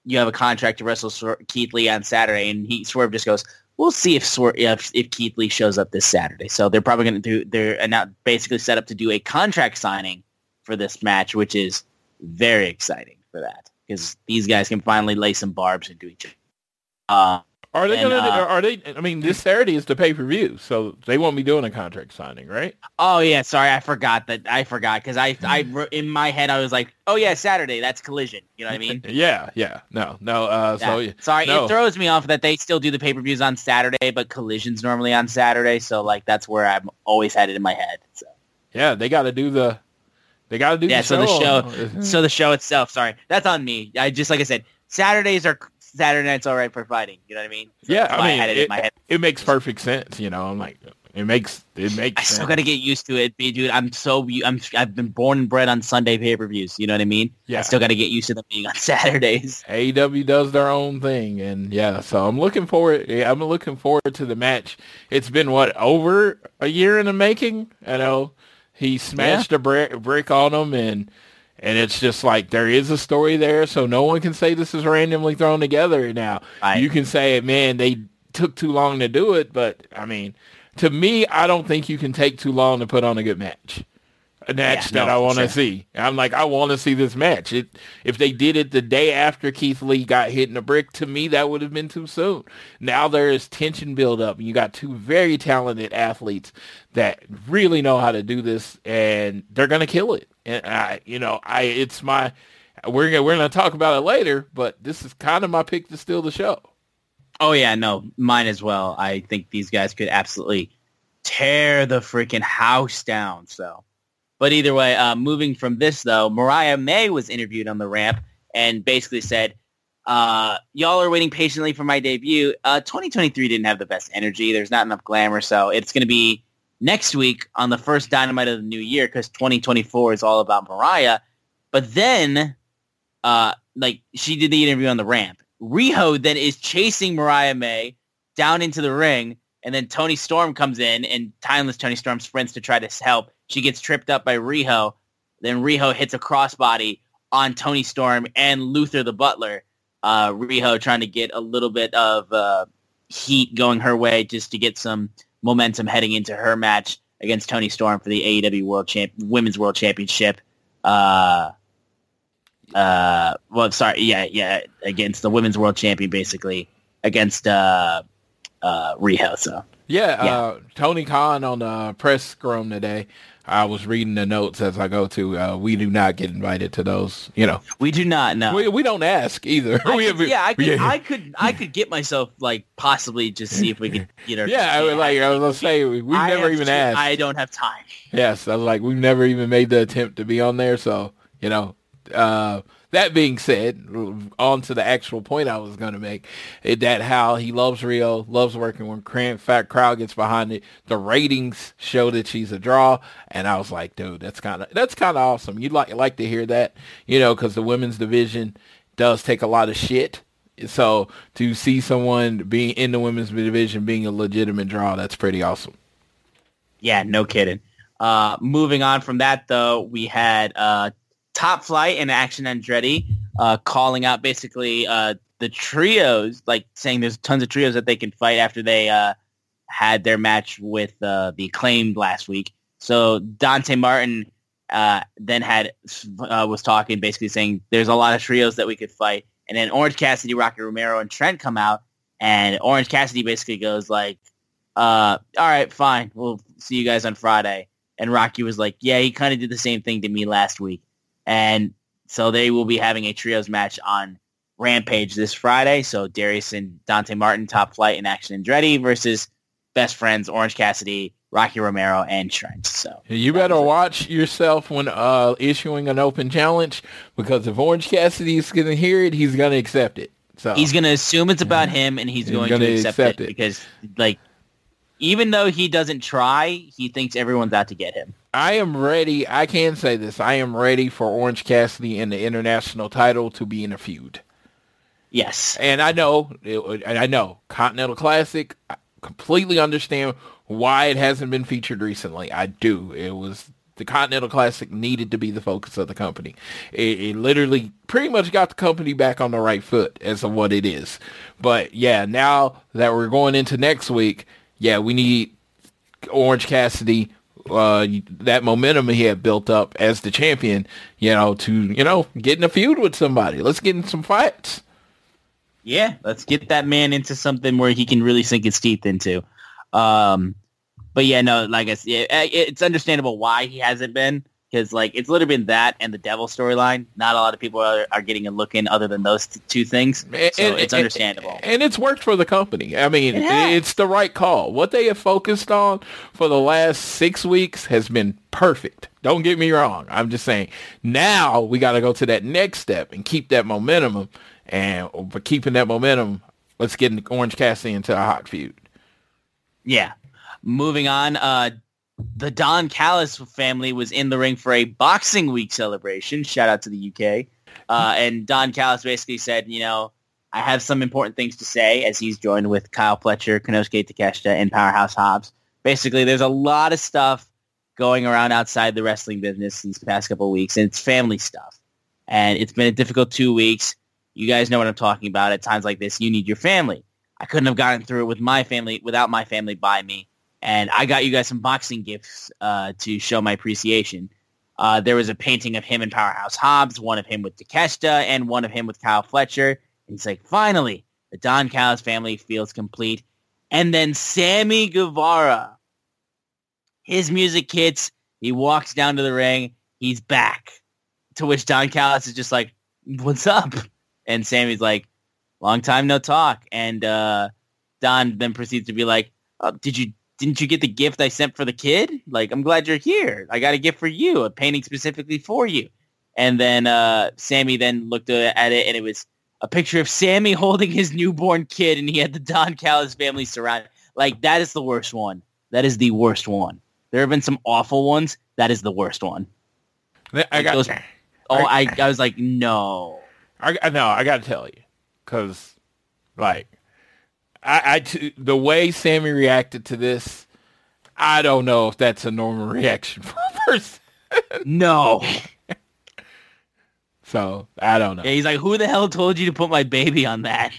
you have a contract to wrestle Swer- Keith Lee on Saturday, and he Swerve just goes, we'll see if if, if Keith Lee shows up this Saturday. So they're probably going to do they're now basically set up to do a contract signing for this match, which is very exciting for that because these guys can finally lay some barbs into each other. Uh, Are they And, to? uh, are they? I mean, this Saturday is the pay per view, so they won't be doing a contract signing, right? Oh yeah, sorry, I forgot that. I forgot because I, I, in my head, I was like, oh yeah, Saturday, that's Collision. You know what I mean? Yeah, yeah. No, no. Uh, so sorry, no. it throws me off that they still do the pay per views on Saturday, but Collision's normally on Saturday. So like that's where I'm always had it in my head. So yeah, they got to do the. They got to do yeah, the so the show, so the show itself. Sorry, that's on me. I just like I said, Saturdays are Saturday nights all right for fighting. You know what I mean? So yeah, I mean, had it, it, in my head. it makes perfect sense. You know, I'm like, it makes it makes. I still sense. got to get used to it, dude. I'm so I'm I've been born and bred on Sunday pay per views. You know what I mean? Yeah. I still got to get used to them being on Saturdays. AEW does their own thing, and yeah, so I'm looking forward. Yeah, I'm looking forward to the match. It's been what over a year in the making. I know he smashed a brick, brick on him, and and it's just like there is a story there, so no one can say this is randomly thrown together. Now Right. you can say, man, they took too long to do it, but I mean, to me, I don't think you can take too long to put on a good match. A match Yeah, that no, I want to sure. see. I'm like, I want to see this match. It, if they did it the day after Keith Lee got hit in the brick, to me, that would have been too soon. Now there is tension build up. You got two very talented athletes that really know how to do this, and they're gonna kill it. And I, you know, I, it's my, we're gonna we're gonna talk about it later, but this is kind of my pick to steal the show. Oh yeah, no, mine as well. I think these guys could absolutely tear the freaking house down. So, but either way, uh, moving from this though, Mariah May was interviewed on the ramp and basically said, uh, "Y'all are waiting patiently for my debut. Uh, 2023 didn't have the best energy. There's not enough glamour, so it's to be next week on the first Dynamite of the new year because 2024 is all about Mariah." But then, uh, like she did the interview on the ramp. Riho then is chasing Mariah May down into the ring, and then Toni Storm comes in, and timeless Toni Storm sprints to try to help. She gets tripped up by Riho. Then Riho hits a crossbody on Toni Storm and Luther the Butler. Uh, Riho trying to get a little bit of uh, heat going her way just to get some momentum heading into her match against Toni Storm for the AEW World Champ Women's World Championship. Uh, uh, well, sorry, yeah, yeah, against the Women's World Champion, basically against uh, uh, Riho. So Yeah, Yeah. Uh, Tony Khan on the press scrum today. I was reading the notes as I go to. Uh, we do not get invited to those. You know, we do not know. we, we don't ask either. I could- yeah, I could, yeah. I could, I could get myself like possibly just see if we could get her. Yeah, I was like, I was gonna say we- we've I never even to- asked. I don't have time. Yes, I was like, we've never even made the attempt to be on there. So, you know, uh, that being said, on to the actual point I was going to make, is that how he loves Riho, loves working when cran- fat crowd gets behind it. The ratings show that she's a draw, and I was like, dude, that's kind of that's kind of awesome. You'd like like to hear that, you know, because the women's division does take a lot of shit. So to see someone being in the women's division being a legitimate draw, that's pretty awesome. Yeah, no kidding. Uh, moving on from that, though, we had uh, Top Flight and Action Andretti uh, calling out basically uh, the trios, like saying there's tons of trios that they can fight after they uh, had their match with uh, the acclaimed last week. So Dante Martin uh, then had uh, was talking, basically saying there's a lot of trios that we could fight, and then Orange Cassidy, Rocky Romero, and Trent come out, and Orange Cassidy basically goes like, "All right, fine, we'll see you guys on Friday." And Rocky was like, "Yeah, he kind of did the same thing to me last week," and so they will be having a trios match on Rampage this Friday. So Darius and Dante Martin, Top Flight, and Action Andretti versus best friends Orange Cassidy, Rocky Romero, and Trent. So You better watch yourself when uh, issuing an open challenge because if Orange Cassidy's going to hear it, he's going to accept it. So he's going to assume it's about him, and he's, He's going to accept, accept it, it. because, like, even though he doesn't try, he thinks everyone's out to get him. I am ready. I can say this. I am ready for Orange Cassidy and the international title to be in a feud. Yes. And I know, and I know, Continental Classic. I completely understand why it hasn't been featured recently. I do. It was the Continental Classic needed to be the focus of the company. It, it literally pretty much got the company back on the right foot as of what it is. But yeah, now that we're going into next week, yeah, we need Orange Cassidy. Uh, that momentum he had built up as the champion, you know, to you know get in a feud with somebody. Let's get in some fights. Yeah, let's get that man into something where he can really sink his teeth into. Um, but yeah, no, like I said, it's understandable why he hasn't been because like it's literally been that and the devil storyline. Not a lot of people are, are getting a look in other than those t- two things, so And- it's understandable. And it's worked for the company. I mean, It it's the right call. What they have focused on for the last six weeks has been perfect. Don't get me wrong. I'm just saying now we got to go to that next step and keep that momentum. And for keeping that momentum, let's get Orange Cassidy into a hot feud. Yeah. Moving on, uh, the Don Callis family was in the ring for a Boxing Week celebration. Shout out to the UK. Uh, and Don Callis basically said, you know, I have some important things to say as he's joined with Kyle Fletcher, Konosuke Takeshita, and Powerhouse Hobbs. Basically, there's a lot of stuff going around outside the wrestling business these past couple of weeks, and it's family stuff. And it's been a difficult two weeks. You guys know what I'm talking about. At times like this, you need your family. I couldn't have gotten through it with my family without my family by me. And I got you guys some boxing gifts uh, to show my appreciation. Uh, there was a painting of him and Powerhouse Hobbs, one of him with Takeshita, and one of him with Kyle Fletcher. And he's like, finally, the Don Callis family feels complete. And then Sammy Guevara, his music hits. He walks down to the ring. He's back. To which Don Callis is just like, what's up? And Sammy's like, long time no talk. And uh, Don then proceeds to be like, oh, did you didn't you get the gift I sent for the kid? Like, I'm glad you're here. I got a gift for you, a painting specifically for you. And then uh, Sammy then looked at it, and it was a picture of Sammy holding his newborn kid, and he had the Don Callis family surrounded. Like, that is the worst one. That is the worst one. There have been some awful ones. That is the worst one. I got. those- Oh, I, I was like, no. I, I know. I got to tell you, because like, I, the way Sammy reacted to this, I don't know if that's a normal reaction for a person. No. So I don't know. Yeah, he's like, who the hell told you to put my baby on that?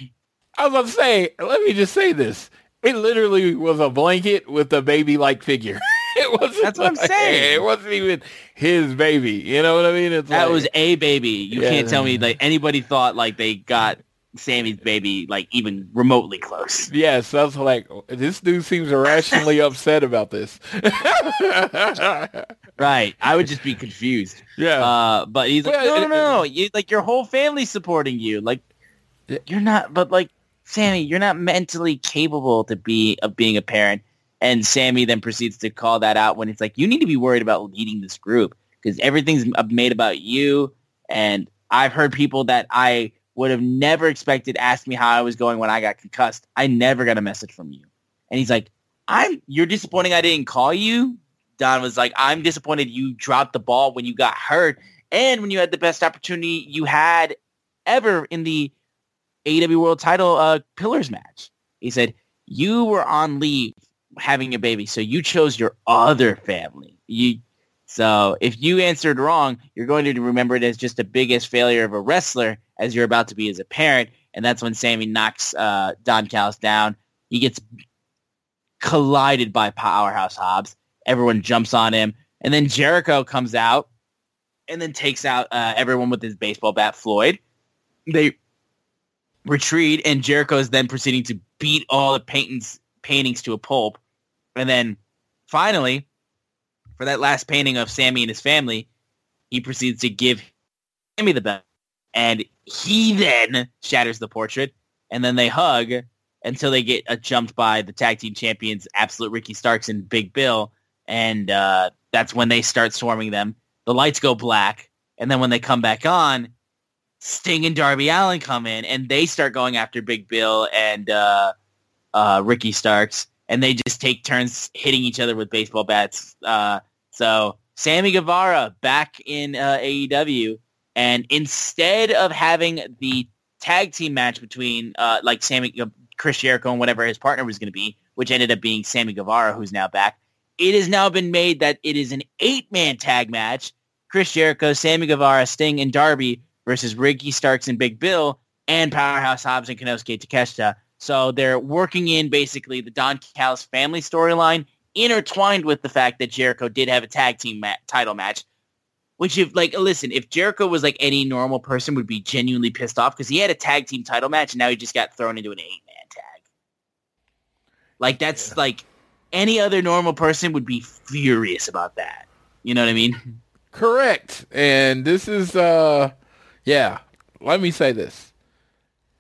I was about to say, let me just say this. It literally was a blanket with a baby-like figure. it wasn't. That's what I'm saying. It wasn't even his baby. You know what I mean? It's That like- was a baby. You Yeah. can't tell me like anybody thought like they got Sammy's baby like even remotely close. Yes, I was like, this dude seems irrationally upset about this. Right. I would just be confused. yeah. Uh, but he's like, Well, no, no, no, no. You, like your whole family's supporting you. Like you're not, but like Sammy, you're not mentally capable to be of being a parent. And Sammy then proceeds to call that out when it's like, you need to be worried about leading this group because everything's made about you. And I've heard people that I would have never expected ask me how I was going when I got concussed. I never got a message from you. And he's like, I'm, you're disappointing I didn't call you. Don was like, I'm disappointed you dropped the ball when you got hurt and when you had the best opportunity you had ever in the AEW World Title uh, Pillars match. He said, you were on leave having a baby, so you chose your other family. You, so if you answered wrong, you're going to remember it as just the biggest failure of a wrestler as you're about to be as a parent. And that's when Sammy knocks uh, Don Callis down. He gets collided by Powerhouse Hobbs. Everyone jumps on him. And then Jericho comes out and then takes out uh, everyone with his baseball bat, Floyd. They retreat, and Jericho is then proceeding to beat all the paintings, paintings to a pulp. And then finally, for that last painting of Sammy and his family, he proceeds to give Sammy the belt. And he then shatters the portrait, and then they hug until they get uh, jumped by the tag team champions, Absolute Ricky Starks and Big Bill. And uh, that's when they start swarming them. The lights go black, and then when they come back on, Sting and Darby Allin come in, and they start going after Big Bill and uh, uh, Ricky Starks, and they just take turns hitting each other with baseball bats. Uh, so Sammy Guevara back in uh, AEW, and instead of having the tag team match between uh, like Sammy, uh, Chris Jericho, and whatever his partner was going to be, which ended up being Sammy Guevara, who's now back, it has now been made that it is an eight-man tag match: Chris Jericho, Sammy Guevara, Sting, and Darby versus Ricky Starks and Big Bill, and Powerhouse Hobbs and Konosuke Takeshita. So they're working in basically the Don Callis family storyline, intertwined with the fact that Jericho did have a tag team ma- title match. Which, if like, listen, if Jericho was like any normal person, would be genuinely pissed off because he had a tag team title match and now he just got thrown into an eight man tag. Like that's like any other normal person would be furious about that. You know what I mean? Correct. And this is, uh, yeah, let me say this.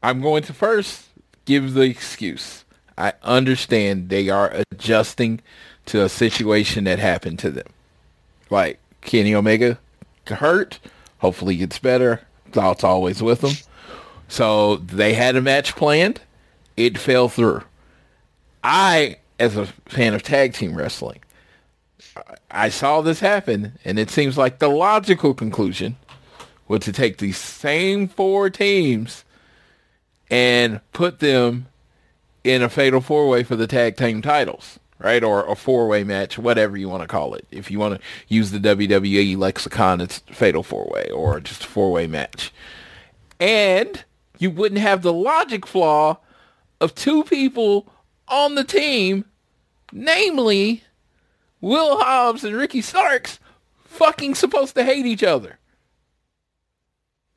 I'm going to first give the excuse. I understand they are adjusting to a situation that happened to them. Like Kenny Omega hurt. Hopefully gets better. Thoughts always with them. So they had a match planned. It fell through. I, as a fan of tag team wrestling, I saw this happen, and it seems like the logical conclusion was to take these same four teams and put them in a fatal four-way for the tag team titles, right? Or a four-way match, whatever you want to call it. If you want to use the WWE lexicon, it's fatal four-way or just a four-way match. And you wouldn't have the logic flaw of two people on the team, namely Will Hobbs and Ricky Starks fucking supposed to hate each other.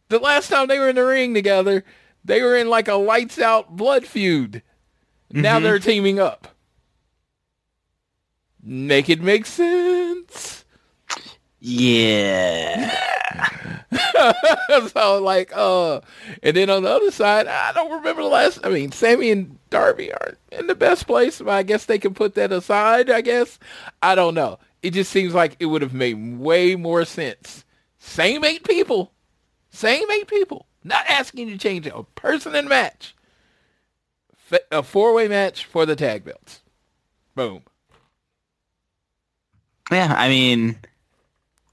The last time they were in the ring together, they were in like a lights out blood feud. Now mm-hmm. they're teaming up. Make it make sense. Yeah. so like uh and then on the other side, I don't remember the last I mean, Sammy and Darby aren't in the best place, but I guess they can put that aside, I guess. I don't know. It just seems like it would have made way more sense. Same eight people. Same eight people. Not asking you to change a person in match. A four-way match for the tag belts. Boom. Yeah, I mean,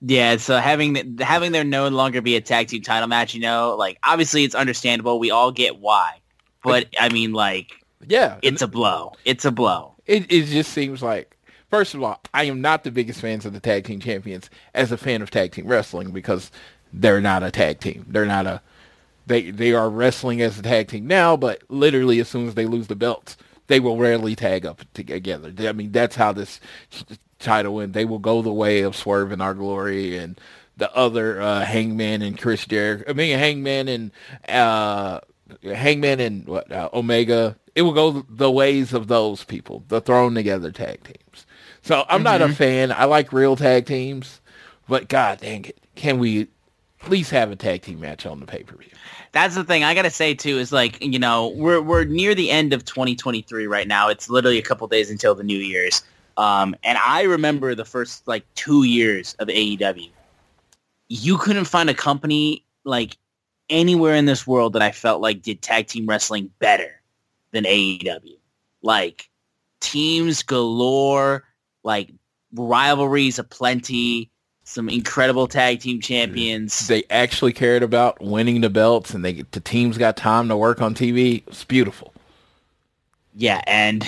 yeah. So having having there no longer be a tag team title match, you know, like obviously it's understandable. We all get why, but I mean, like Yeah. it's a blow. It's a blow. it, it just seems like first of all i am not the biggest fans of the tag team champions as a fan of tag team wrestling because they're not a tag team they're not a they they are wrestling as a tag team now but literally as soon as they lose the belts they will rarely tag up together i mean that's how this title went they will go the way of swerve and our glory and the other uh hangman and chris jericho i mean hangman and uh Hangman and what uh, Omega. It will go the ways of those people, the thrown together tag teams. So I'm mm-hmm. not a mm-hmm. fan. I like real tag teams, but god dang it, can we at least have a tag team match on the pay per view? That's the thing I gotta say too is like you know we're we're near the end of 2023 right now. It's literally a couple days until the New Year's, um, and I remember the first like two years of AEW. You couldn't find a company like anywhere in this world that I felt like did tag team wrestling better than AEW. Like teams galore, like rivalries aplenty, some incredible tag team champions. They actually cared about winning the belts, and they the teams got time to work on TV. It's beautiful. Yeah, and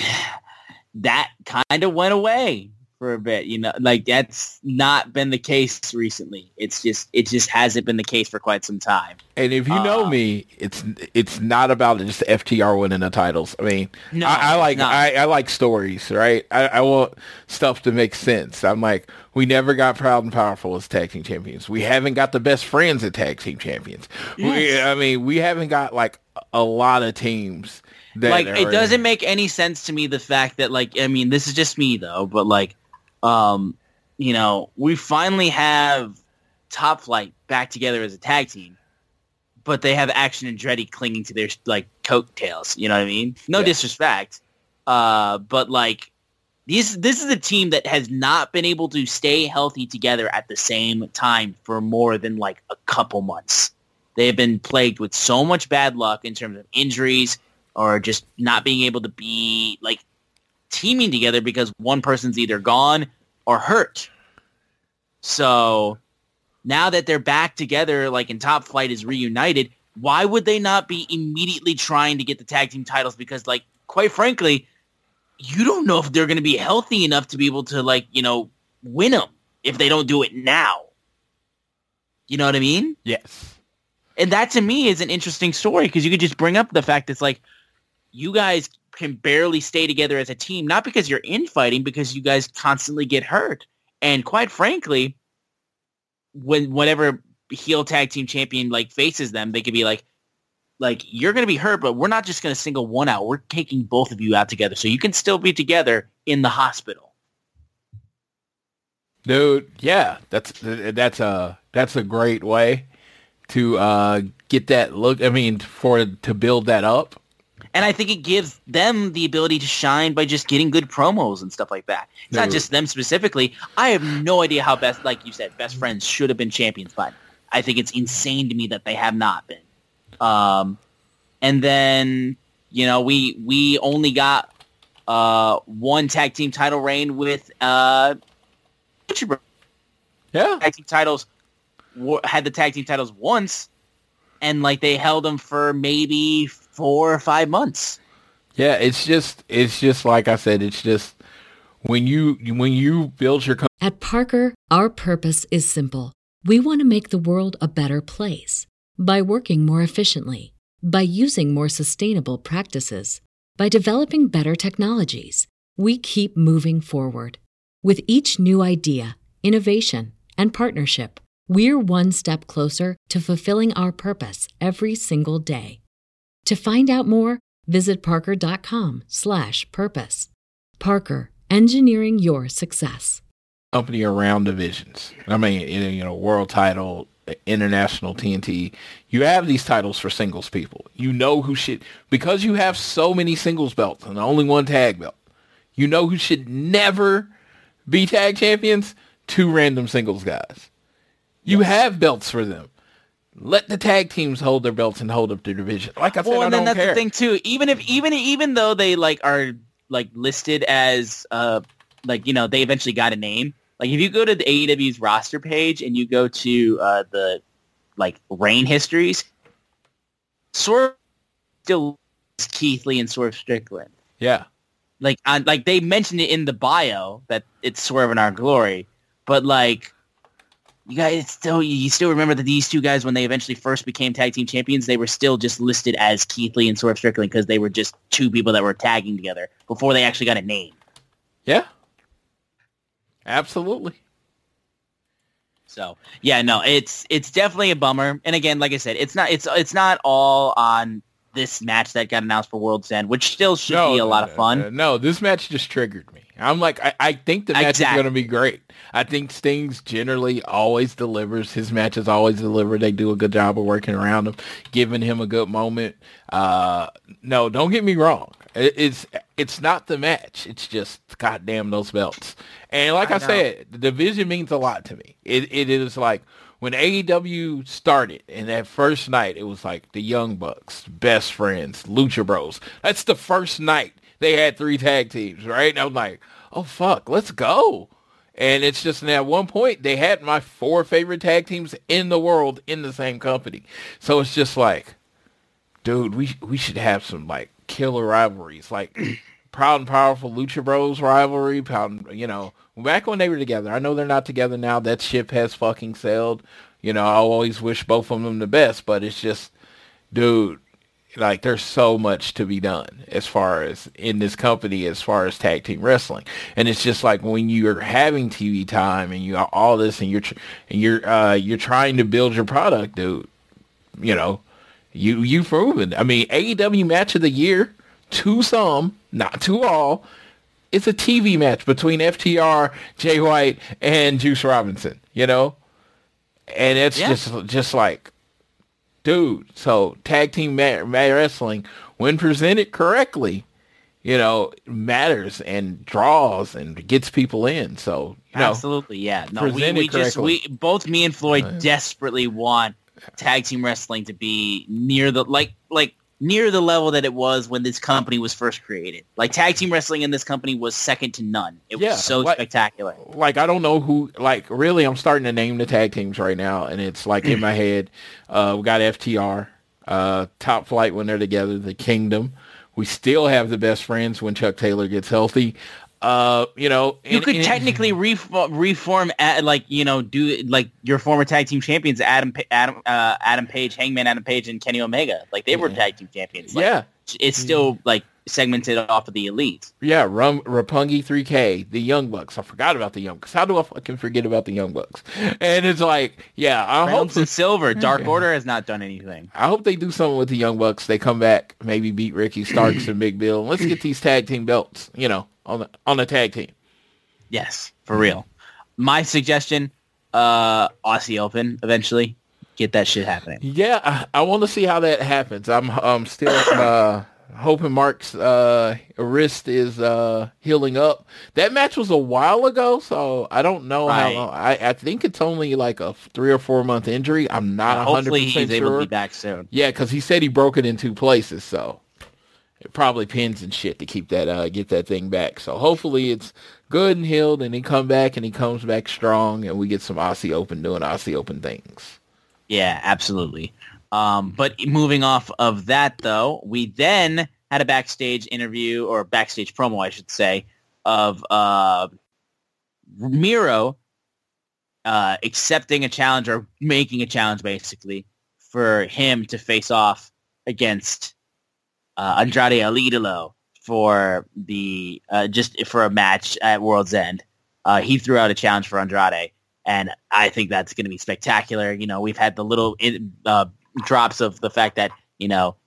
that kind of went away for a bit. You know, like that's not been the case recently. It's just it just hasn't been the case for quite some time. And if you know um, me, it's it's not about just FTR winning the titles. I mean, no, I, I like I, I, like stories, right? I, I want stuff to make sense. I'm like, we never got proud and powerful as tag team champions. We haven't got the best friends at tag team champions. Yes. We, I mean, we haven't got like a lot of teams. Like it doesn't make any sense to me the fact that like I mean this is just me though, but like um, you know, we finally have Top Flight back together as a tag team, but they have Action Andretti clinging to their like coattails. You know what I mean? No yeah. disrespect, uh, but like these, this is a team that has not been able to stay healthy together at the same time for more than like a couple months. They have been plagued with so much bad luck in terms of injuries or just not being able to be like teaming together because one person's either gone or hurt. So now that they're back together, like in Top Flight is reunited, why would they not be immediately trying to get the tag team titles? Because, like, quite frankly, you don't know if they're going to be healthy enough to be able to, like, you know, win them if they don't do it now. You know what I mean? Yes. And that to me is an interesting story because you could just bring up the fact it's like you guys can barely stay together as a team, not because you're infighting, because you guys constantly get hurt. And quite frankly, when whatever heel tag team champion like faces them, they could be like, like you're going to be hurt, but we're not just going to single one out. We're taking both of you out together, so you can still be together in the hospital. Dude, yeah, that's that's a that's a great way to uh, get that look. I mean, for to build that up and I think it gives them the ability to shine by just getting good promos and stuff like that. It's no. not just them specifically. I have no idea how best, like you said, best friends should have been champions, but I think it's insane to me that they have not been. Um, and then you know we we only got uh, one tag team title reign with uh, yeah tag team titles had the tag team titles once, and like they held them for maybe four or five months. Yeah, it's just it's just like I said, it's just when you when you build your co- At Parker, our purpose is simple. We want to make the world a better place by working more efficiently, by using more sustainable practices, by developing better technologies. We keep moving forward. With each new idea, innovation, and partnership, we're one step closer to fulfilling our purpose every single day. To find out more, visit parker.com/purpose. Parker, engineering your success. Company around divisions. I mean, you know, world title, international TNT. You have these titles for singles people. You know who should because you have so many singles belts and only one tag belt. You know who should never be tag champions? Two random singles guys. You yes. have belts for them. Let the tag teams hold their belts and hold up their division. Like I said, I don't care. well, and I then that's care. the thing too. Even if even even though they like are like listed as uh like you know they eventually got a name. Like if you go to the AEW's roster page and you go to uh the like reign histories, Swerve still Keith Lee and Swerve Strickland. Yeah. Like on like they mentioned it in the bio that it's Swerve in our glory, but like you guys still you still remember that these two guys when they eventually first became tag team champions they were still just listed as Keith Lee and Swerve Strickland because they were just two people that were tagging together before they actually got a name. Yeah. Absolutely. So yeah, no, it's it's definitely a bummer. And again, like I said, it's not it's it's not all on this match that got announced for World's End, which still should be a lot of fun. No, no, this match just triggered me. I'm like, I, I think the match Exactly. is going to be great. I think Sting's generally always delivers. His matches always deliver. They do a good job of working around him, giving him a good moment. Uh, no, don't get me wrong. It, it's it's not the match. It's just goddamn those belts. And like I, I said, the division means a lot to me. It it is like when AEW started and that first night, it was like the Young Bucks, Best Friends, Lucha Bros. That's the first night they had three tag teams, right? And I'm like, oh fuck, let's go. And it's just and at one point they had my four favorite tag teams in the world in the same company. So it's just like, dude, we we should have some like killer rivalries, like Proud and Powerful Lucha Bros rivalry. Proud, you know, back when they were together. I know they're not together now. That ship has fucking sailed. You know, I always wish both of them the best, but it's just, dude, like there's so much to be done as far as in this company as far as tag team wrestling. And it's just like when you're having tv time and you got all this and you're tr- and you're uh you're trying to build your product dude you know you you proven. I mean aew match of the year to some not to all it's a tv match between ftr jay white and juice robinson you know? And it's Yeah. just just like dude. So tag team ma- wrestling, when presented correctly, you know, matters and draws and gets people in. So you know, Absolutely, yeah. No, we, we just we both me and Floyd desperately want tag team wrestling to be near the like like near the level that it was when this company was first created. Like tag team wrestling in this company was second to none. It Yeah, was so like- spectacular. like I don't know who. Like really, I'm starting to name the tag teams right now, and it's like in my head. Uh, we got FTR, uh, Top Flight when they're together, the Kingdom. We still have the best friends when Chuck Taylor gets healthy. Uh, you know, You and- could and- technically reform, reform at, like you know do like your former tag team champions Adam Pa- Adam uh, Adam Page, Hangman Adam Page, and Kenny Omega. Like they were tag team champions. Like, yeah, it's still like segmented off of the elite. Yeah, Rum, Roppongi 3K, the Young Bucks. I forgot about the Young Bucks. How do I fucking forget about the Young Bucks? And it's like, yeah, I hope Reynolds and Silver. Dark Order has not done anything. I hope they do something with the Young Bucks. They come back, maybe beat Ricky Starks and Big Bill. And let's get these tag team belts, you know, on the on the tag team. Yes, for real. My suggestion: uh, Aussie Open eventually. Get that shit happening. Yeah, I, I want to see how that happens. I'm I'm still uh, hoping Mark's uh, wrist is uh, healing up. That match was a while ago, so I don't know Right. how long. I, I think it's only like a three or four month injury. I'm not hundred Hopefully, percent he's sure. able to be back soon. Yeah, because he said he broke it in two places, so probably pins and shit to keep that uh, get that thing back. So hopefully it's good and healed, and he come back and he comes back strong, and we get some Aussie Open doing Aussie Open things. Yeah, absolutely. Um, but moving off of that, though, we then had a backstage interview or backstage promo, I should say, of uh, Miro uh, accepting a challenge or making a challenge, basically, for him to face off against uh, Andrade El Idolo for the uh, just for a match at World's End. Uh, he threw out a challenge for Andrade, and I think that's going to be spectacular. You know, we've had the little uh, drops of the fact that you know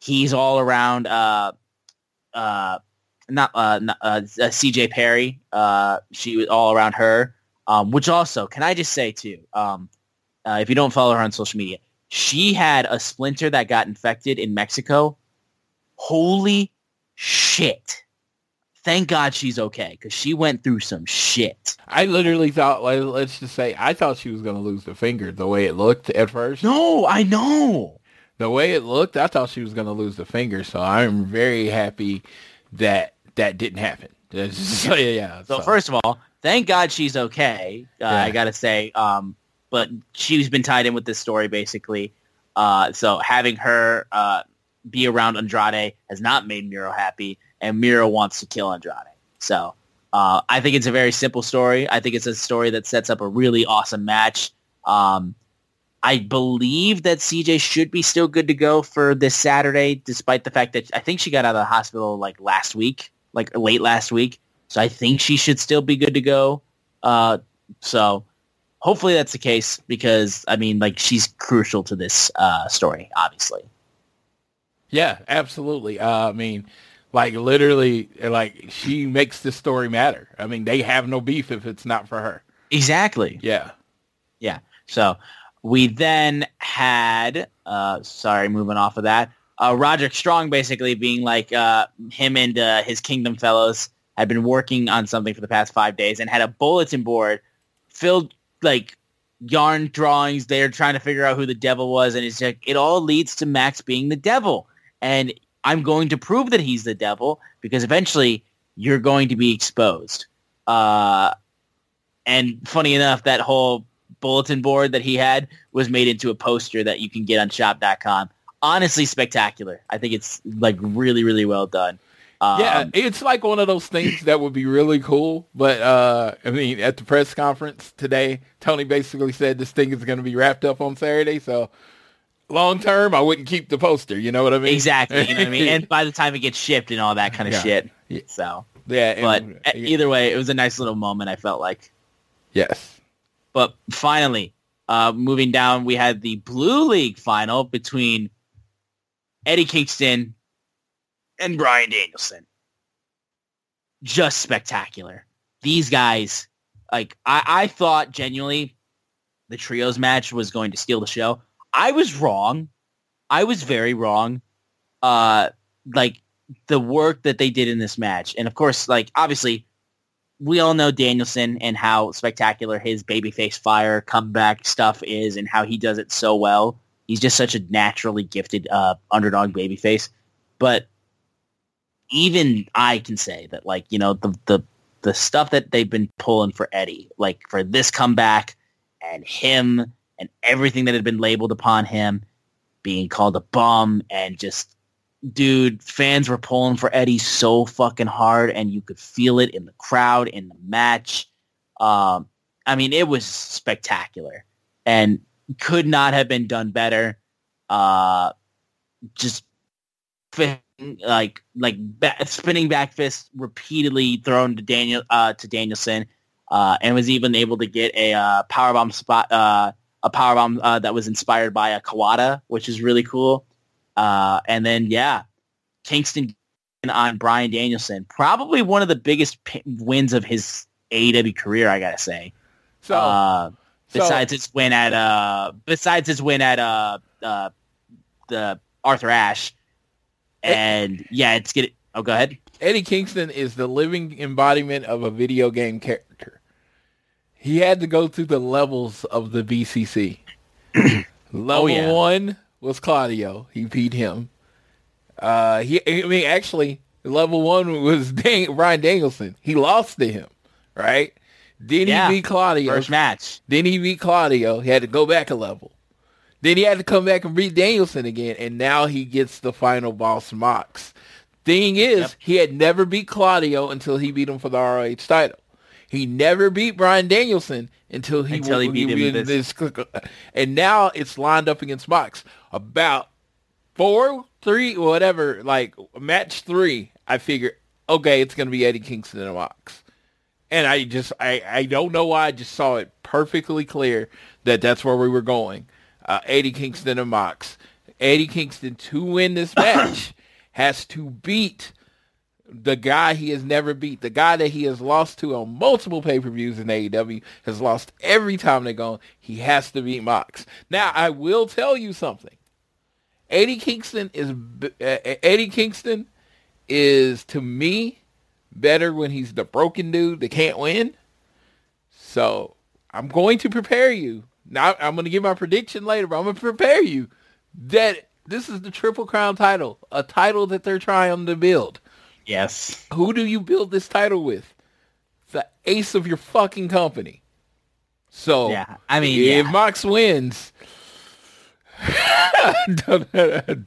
he's all around. Uh, uh, not not, CJ Perry. She was all around her. Um, which also, can I just say too, um, if you don't follow her on social media, she had a splinter that got infected in Mexico. Holy shit! Thank God she's okay because she went through some shit. I literally thought, like, let's just say, I thought she was going to lose the finger the way it looked at first. No, I know. The way it looked, I thought she was going to lose the finger. So I'm very happy that that didn't happen. So, yeah. So first of all, thank God she's okay. Uh, Yeah. I gotta say, um, but she's been tied in with this story basically. Uh, so having her uh, be around Andrade has not made Miro happy, and Miro wants to kill Andrade. So uh, I think it's a very simple story. I think it's a story that sets up a really awesome match. Um, I believe that CJ should be still good to go for this Saturday, despite the fact that I think she got out of the hospital like last week, like late last week. So I think she should still be good to go. Uh, so hopefully that's the case because I mean, like she's crucial to this uh, story, obviously. Yeah, absolutely. Uh, I mean, like literally, like she makes this story matter. I mean, they have no beef if it's not for her. Exactly. Yeah. Yeah. So we then had, uh, sorry, moving off of that, uh, Roderick Strong basically being like uh, him and uh, his Kingdom fellows had been working on something for the past five days and had a bulletin board filled like yarn drawings. They're trying to figure out who the devil was, and it's like it all leads to Max being the devil. And I'm going to prove that he's the devil because eventually you're going to be exposed. Uh, and funny enough, that whole bulletin board that he had was made into a poster that you can get on shop.com. Honestly, spectacular. I think it's like really, really well done. Um, yeah, it's like one of those things that would be really cool. But uh, I mean, at the press conference today, Tony basically said this thing is going to be wrapped up on Saturday. So long term, I wouldn't keep the poster. You know what I mean? Exactly. You know what I mean? And by the time it gets shipped and all that kind of Yeah. shit. Yeah. So, yeah. but and- uh, either way, it was a nice little moment. I felt like. yes. But finally, uh, moving down, we had the Blue League final between Eddie Kingston and Bryan Danielson. Just spectacular. These guys, like, I, I thought genuinely the trios match was going to steal the show. I was wrong. I was very wrong. Uh, like the work that they did in this match, and of course, like obviously, we all know Danielson and how spectacular his babyface fire comeback stuff is, and how he does it so well. He's just such a naturally gifted uh, underdog babyface. But even I can say that, like you know, the the the stuff that they've been pulling for Eddie, like for this comeback and him and everything that had been labeled upon him, being called a bum and just dude, fans were pulling for Eddie so fucking hard, and you could feel it in the crowd, in the match. Um, I mean, it was spectacular, and could not have been done better. Uh, just like like spinning back fist repeatedly thrown to Daniel uh, to Danielson, uh, and was even able to get a uh, powerbomb spot. A powerbomb uh, that was inspired by a Kawada, which is really cool. Uh, and then, yeah, Kingston on Bryan Danielson, probably one of the biggest p- wins of his AEW career, I gotta say. So, uh, so- besides his win at uh, besides his win at uh, uh, the Arthur Ashe, and yeah, it's get Oh, go ahead. Eddie Kingston is the living embodiment of a video game character. He had to go through the levels of the BCC. Level Oh, yeah. one was Claudio. He beat him. Uh, he, I mean, actually, level one was Dan, Bryan Danielson. He lost to him, right? Then Yeah. he beat Claudio. First match. Then he beat Claudio. He had to go back a level. Then he had to come back and beat Danielson again, and now he gets the final boss Mox. Thing is, Yep. he had never beat Claudio until he beat him for the ROH title. He never beat Bryan Danielson until he Until he beat him this. this- And now it's lined up against Mox. About four, three, whatever, like match three, I figure, okay, it's going to be Eddie Kingston and Mox. And I just, I, I don't know why I just saw it perfectly clear that that's where we were going. Uh, Eddie Kingston and Mox. Eddie Kingston to win this match has to beat the guy he has never beat, the guy that he has lost to on multiple pay-per-views in AEW, has lost every time they go. He has to beat Mox. Now, I will tell you something. Eddie Kingston is uh, Eddie Kingston is to me better when he's the broken dude that can't win. So I'm going to prepare you. Now I'm going to give my prediction later, but I'm going to prepare you that this is the Triple Crown title, a title that they're trying to build. Yes. Who do you build this title with? The ace of your fucking company. So Yeah. I mean, if yeah. Mox wins, don't,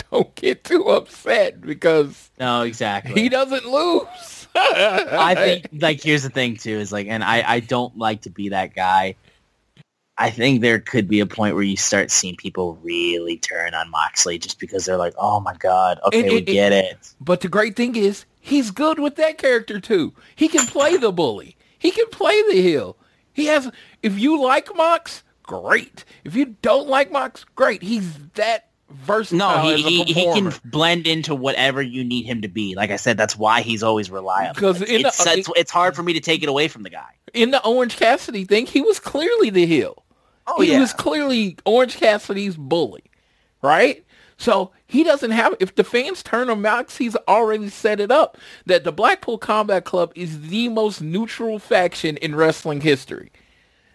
don't get too upset because No, exactly. he doesn't lose. I think like here's the thing too is like, and I I don't like to be that guy. I think there could be a point where you start seeing people really turn on Moxley just because they're like, oh my god, okay, we it- get it. But the great thing is, he's good with that character too. He can play the bully. He can play the heel. He has. If you like Mox, great. If you don't like Mox, great. He's that versatile No, he, he, he can blend into whatever you need him to be. Like I said, that's why he's always reliable. Because it's, it's, uh, it's, it's hard for me to take it away from the guy. in the Orange Cassidy thing, he was clearly the heel. Oh, he yeah. was clearly Orange Cassidy's bully, right? So he doesn't have. If the fans turn on Max, he's already set it up that the Blackpool Combat Club is the most neutral faction in wrestling history.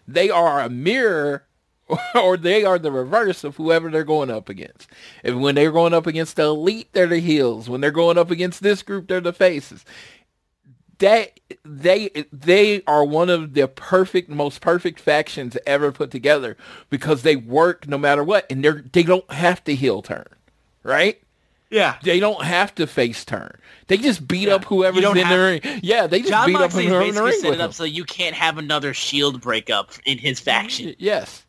They are a mirror. Or they are the reverse of whoever they're going up against. And when they're going up against the elite, they're the heels. When they're going up against this group, they're the faces that they they are one of the perfect most perfect factions ever put together because they work no matter what and they're they don't have to heel turn right? Yeah. they don't have to face turn. They just beat up whoever's in the ring. Yeah they just John beat up whoever's in the ring set it up so you can't have another Shield breakup in his faction. yes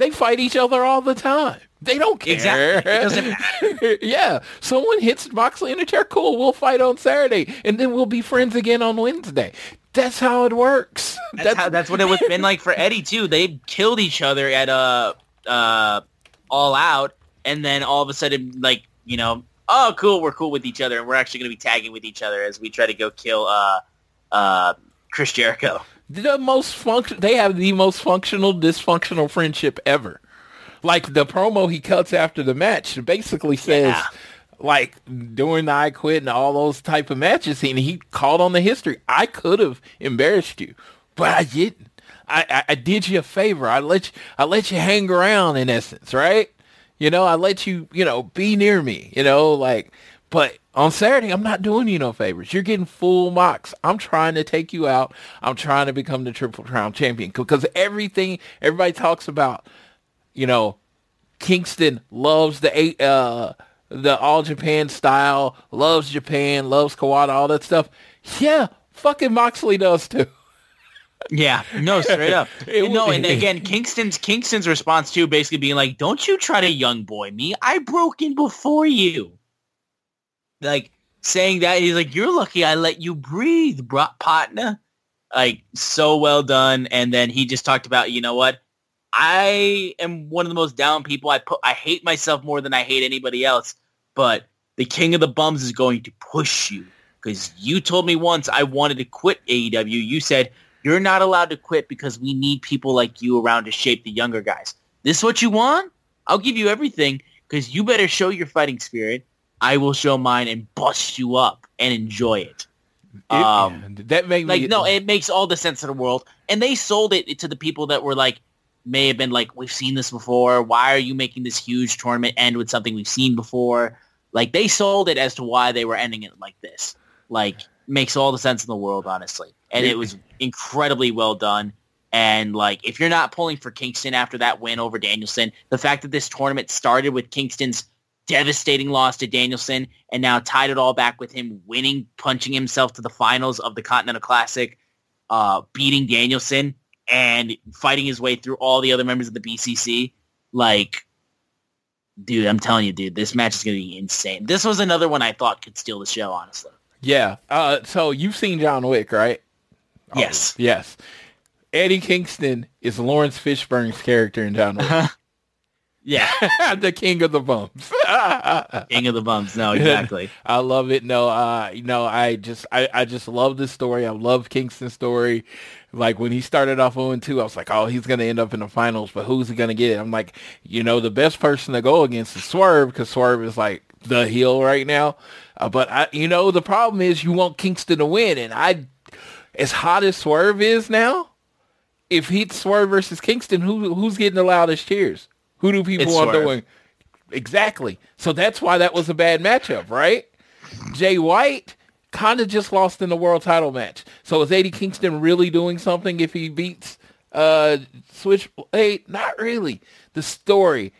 they fight each other all the time they don't care Exactly. It doesn't matter. yeah someone hits moxley in a chair cool we'll fight on saturday and then we'll be friends again on wednesday that's how it works That's, how, that's what it was been like for Eddie too. They killed each other at uh uh all out, and then all of a sudden, like you know, oh cool, we're cool with each other, and we're actually going to be tagging with each other as we try to go kill uh uh Chris Jericho. The most function they have the most functional dysfunctional friendship ever. Like the promo he cuts after the match basically says Yeah. like during the i quit and all those type of matches and he called on the history. I could have embarrassed you but i didn't. I, I, I did you a favor. I let you i let you hang around in essence right? You know i let you you know be near me you know like but on Saturday, I'm not doing you no favors. You're getting full Mox. I'm trying to take you out. I'm trying to become the Triple Crown champion because everything everybody talks about, you know, Kingston loves the eight, uh, the all Japan style, loves Japan, loves Kawada, all that stuff. Yeah, fucking Moxley does too. Yeah, no, straight up. It no, and again, Kingston's Kingston's response too, basically being like, "Don't you try to young boy me. I broke in before you." Like saying that, he's like, "You're lucky I let you breathe, bro- partner." Like so well done. And then he just talked about, you know what? I am one of the most down people. I put, I hate myself more than I hate anybody else. But the king of the bums is going to push you because you told me once I wanted to quit AEW. You said you're not allowed to quit because we need people like you around to shape the younger guys. This is what you want? I'll give you everything because you better show your fighting spirit. I will show mine and bust you up and enjoy it. It- Um, that made me Like, no, it makes all the sense in the world. And they sold it to the people that were like, may have been like, we've seen this before. Why are you making this huge tournament end with something we've seen before? Like, they sold it as to why they were ending it like this. Like, makes all the sense in the world, honestly. And it was incredibly well done. And, like, if you're not pulling for Kingston after that win over Danielson, the fact that this tournament started with Kingston's devastating loss to Danielson and now tied it all back with him winning, punching himself to the finals of the Continental Classic, uh, beating Danielson and fighting his way through all the other members of the BCC. Like, dude, I'm telling you, dude, this match is going to be insane. This was another one I thought could steal the show, honestly. yeah. Uh, so you've seen John Wick, right? Yes. Yes. Eddie Kingston is Lawrence Fishburne's character in John Wick. Yeah. the king of the bums. King of the bumps. No, exactly. I love it. No, uh, you know, I just, I, I just love this story. I love Kingston's story. Like when he started off 0-2, I was like, oh, he's going to end up in the finals, but who's he going to get? It? I'm like, you know, the best person to go against is Swerve because Swerve is like the heel right now. Uh, but I, you know, the problem is you want Kingston to win. And I, as hot as Swerve is now, if he's Swerve versus Kingston, who, who's getting the loudest cheers? Who do people It's want Swerve. to win? Exactly. So that's why that was a bad matchup, right? Jay White kind of just lost in the world title match. So is Eddie Kingston really doing something if he beats uh Switchblade? Not really. The story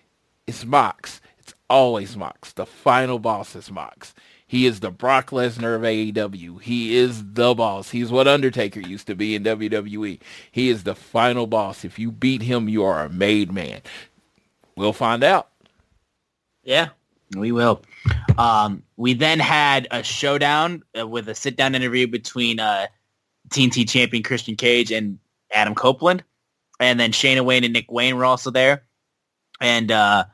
is Mox. It's always Mox. The final boss is Mox. He is the Brock Lesnar of AEW. He is the boss. He's what Undertaker used to be in WWE. He is the final boss. If you beat him, you are a made man. We'll find out. Yeah, we will. Um, we then had a showdown uh, with a sit-down interview between uh, TNT champion Christian Cage and Adam Copeland, and then Shayna Wayne and Nick Wayne were also there. And uh,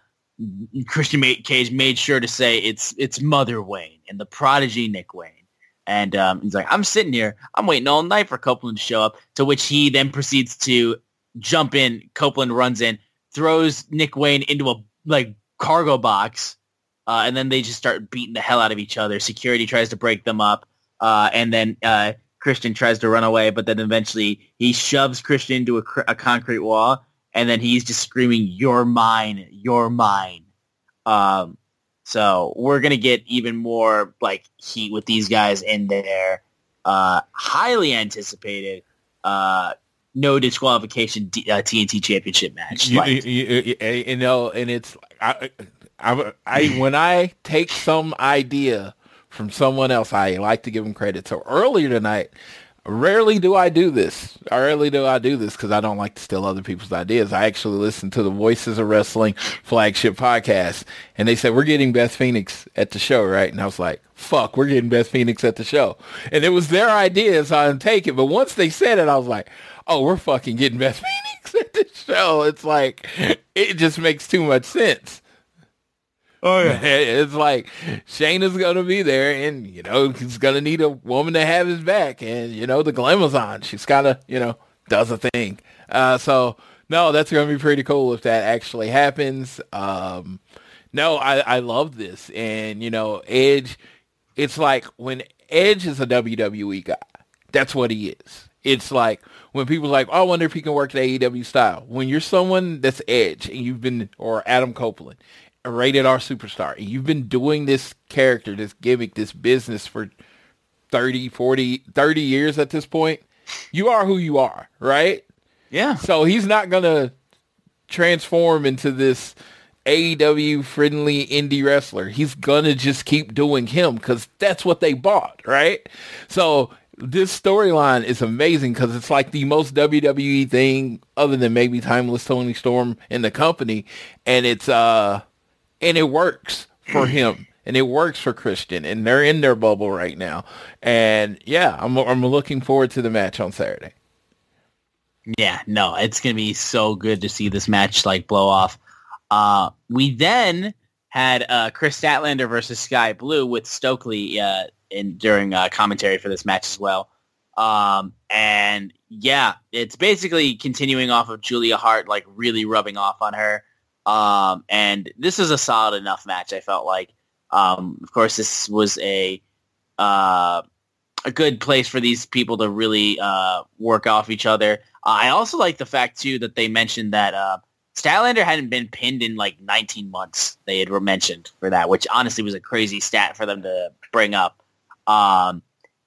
Christian Cage made sure to say it's it's Mother Wayne and the prodigy Nick Wayne. And um, he's like, I'm sitting here, I'm waiting all night for Copeland to show up. To which he then proceeds to jump in. Copeland runs in, throws Nick Wayne into a like cargo box, uh, and then they just start beating the hell out of each other. Security tries to break them up, uh, and then uh, Christian tries to run away, but then eventually he shoves Christian into a, a concrete wall, and then he's just screaming, "You're mine, you're mine." Um, so we're gonna get even more like heat with these guys in there. Uh, highly anticipated. No disqualification D- uh, TNT Championship match. You, you, you, you, know, and it's I, I, I when I take some idea from someone else, I like to give them credit. So earlier tonight, rarely do I do this. Rarely do I do this because I don't like to steal other people's ideas. I actually listen to the Voices of Wrestling flagship podcast, and they said we're getting Beth Phoenix at the show, right? And I was like, "Fuck, we're getting Beth Phoenix at the show." And it was their idea, so I didn't take it. But once they said it, I was like, "Oh, we're fucking getting Beth Phoenix at the show." It's like it just makes too much sense. Oh yeah, it's like Shayna's gonna be there, and you know he's gonna need a woman to have his back, and you know the Glamazon, she's gotta, you know, does a thing. Uh, so no, that's gonna be pretty cool if that actually happens. Um, no, I I love this, and you know Edge, it's like when Edge is a WWE guy, that's what he is. It's like when people are like, oh, I wonder if he can work the AEW style. When you're someone that's Edge and you've been, or Adam Copeland, a rated R superstar. And you've been doing this character, this gimmick, this business for 30, 40, 30 years at this point. You are who you are, right? Yeah. So he's not going to transform into this AEW friendly indie wrestler. He's going to just keep doing him because that's what they bought, right? So this storyline is amazing because it's like the most WWE thing other than maybe Timeless Toni Storm in the company. And it's, uh, and it works for him and it works for Christian and they're in their bubble right now. And yeah, I'm I'm looking forward to the match on Saturday. Yeah, no, it's going to be so good to see this match like blow off. Uh, we then had uh, Kris Statlander versus Skye Blue with Stokely uh, in during uh, commentary for this match as well. Um, and yeah, it's basically continuing off of Julia Hart, like really rubbing off on her. Um, and this is a solid enough match. I felt like, um, of course, this was a uh, a good place for these people to really uh, work off each other. Uh, I also like the fact too that they mentioned that uh, Statlander hadn't been pinned in like 19 months. They had mentioned for that, which honestly was a crazy stat for them to bring up. Um,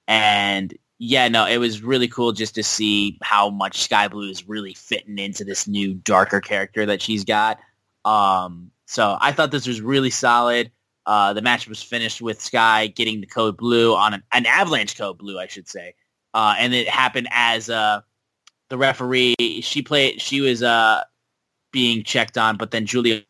and yeah, no, it was really cool just to see how much Skye Blue is really fitting into this new darker character that she's got. Um, so I thought this was really solid. Uh, the match was finished with Skye getting the code blue on an, an avalanche code blue, I should say. Uh, and it happened as uh, the referee, she played, she was uh, being checked on, but then Julia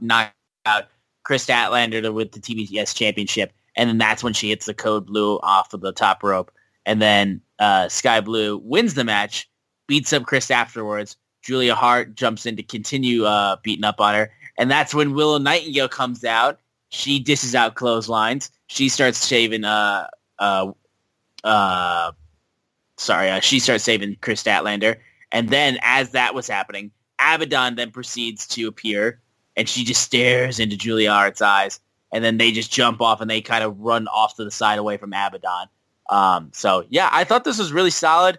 knocked out Kris Statlander with the TBS championship. And then that's when she hits the code blue off of the top rope. And then uh, Skye Blue wins the match, beats up Kris afterwards, Julia Hart jumps in to continue uh, beating up on her. And that's when Willow Nightingale comes out. She dishes out clotheslines. She starts shaving, uh, uh, uh, sorry, uh, she starts saving Kris Statlander. And then as that was happening, Abaddon then proceeds to appear and she just stares into Julia Hart's eyes. And then they just jump off and they kind of run off to the side away from Abaddon. Um, so yeah, I thought this was really solid.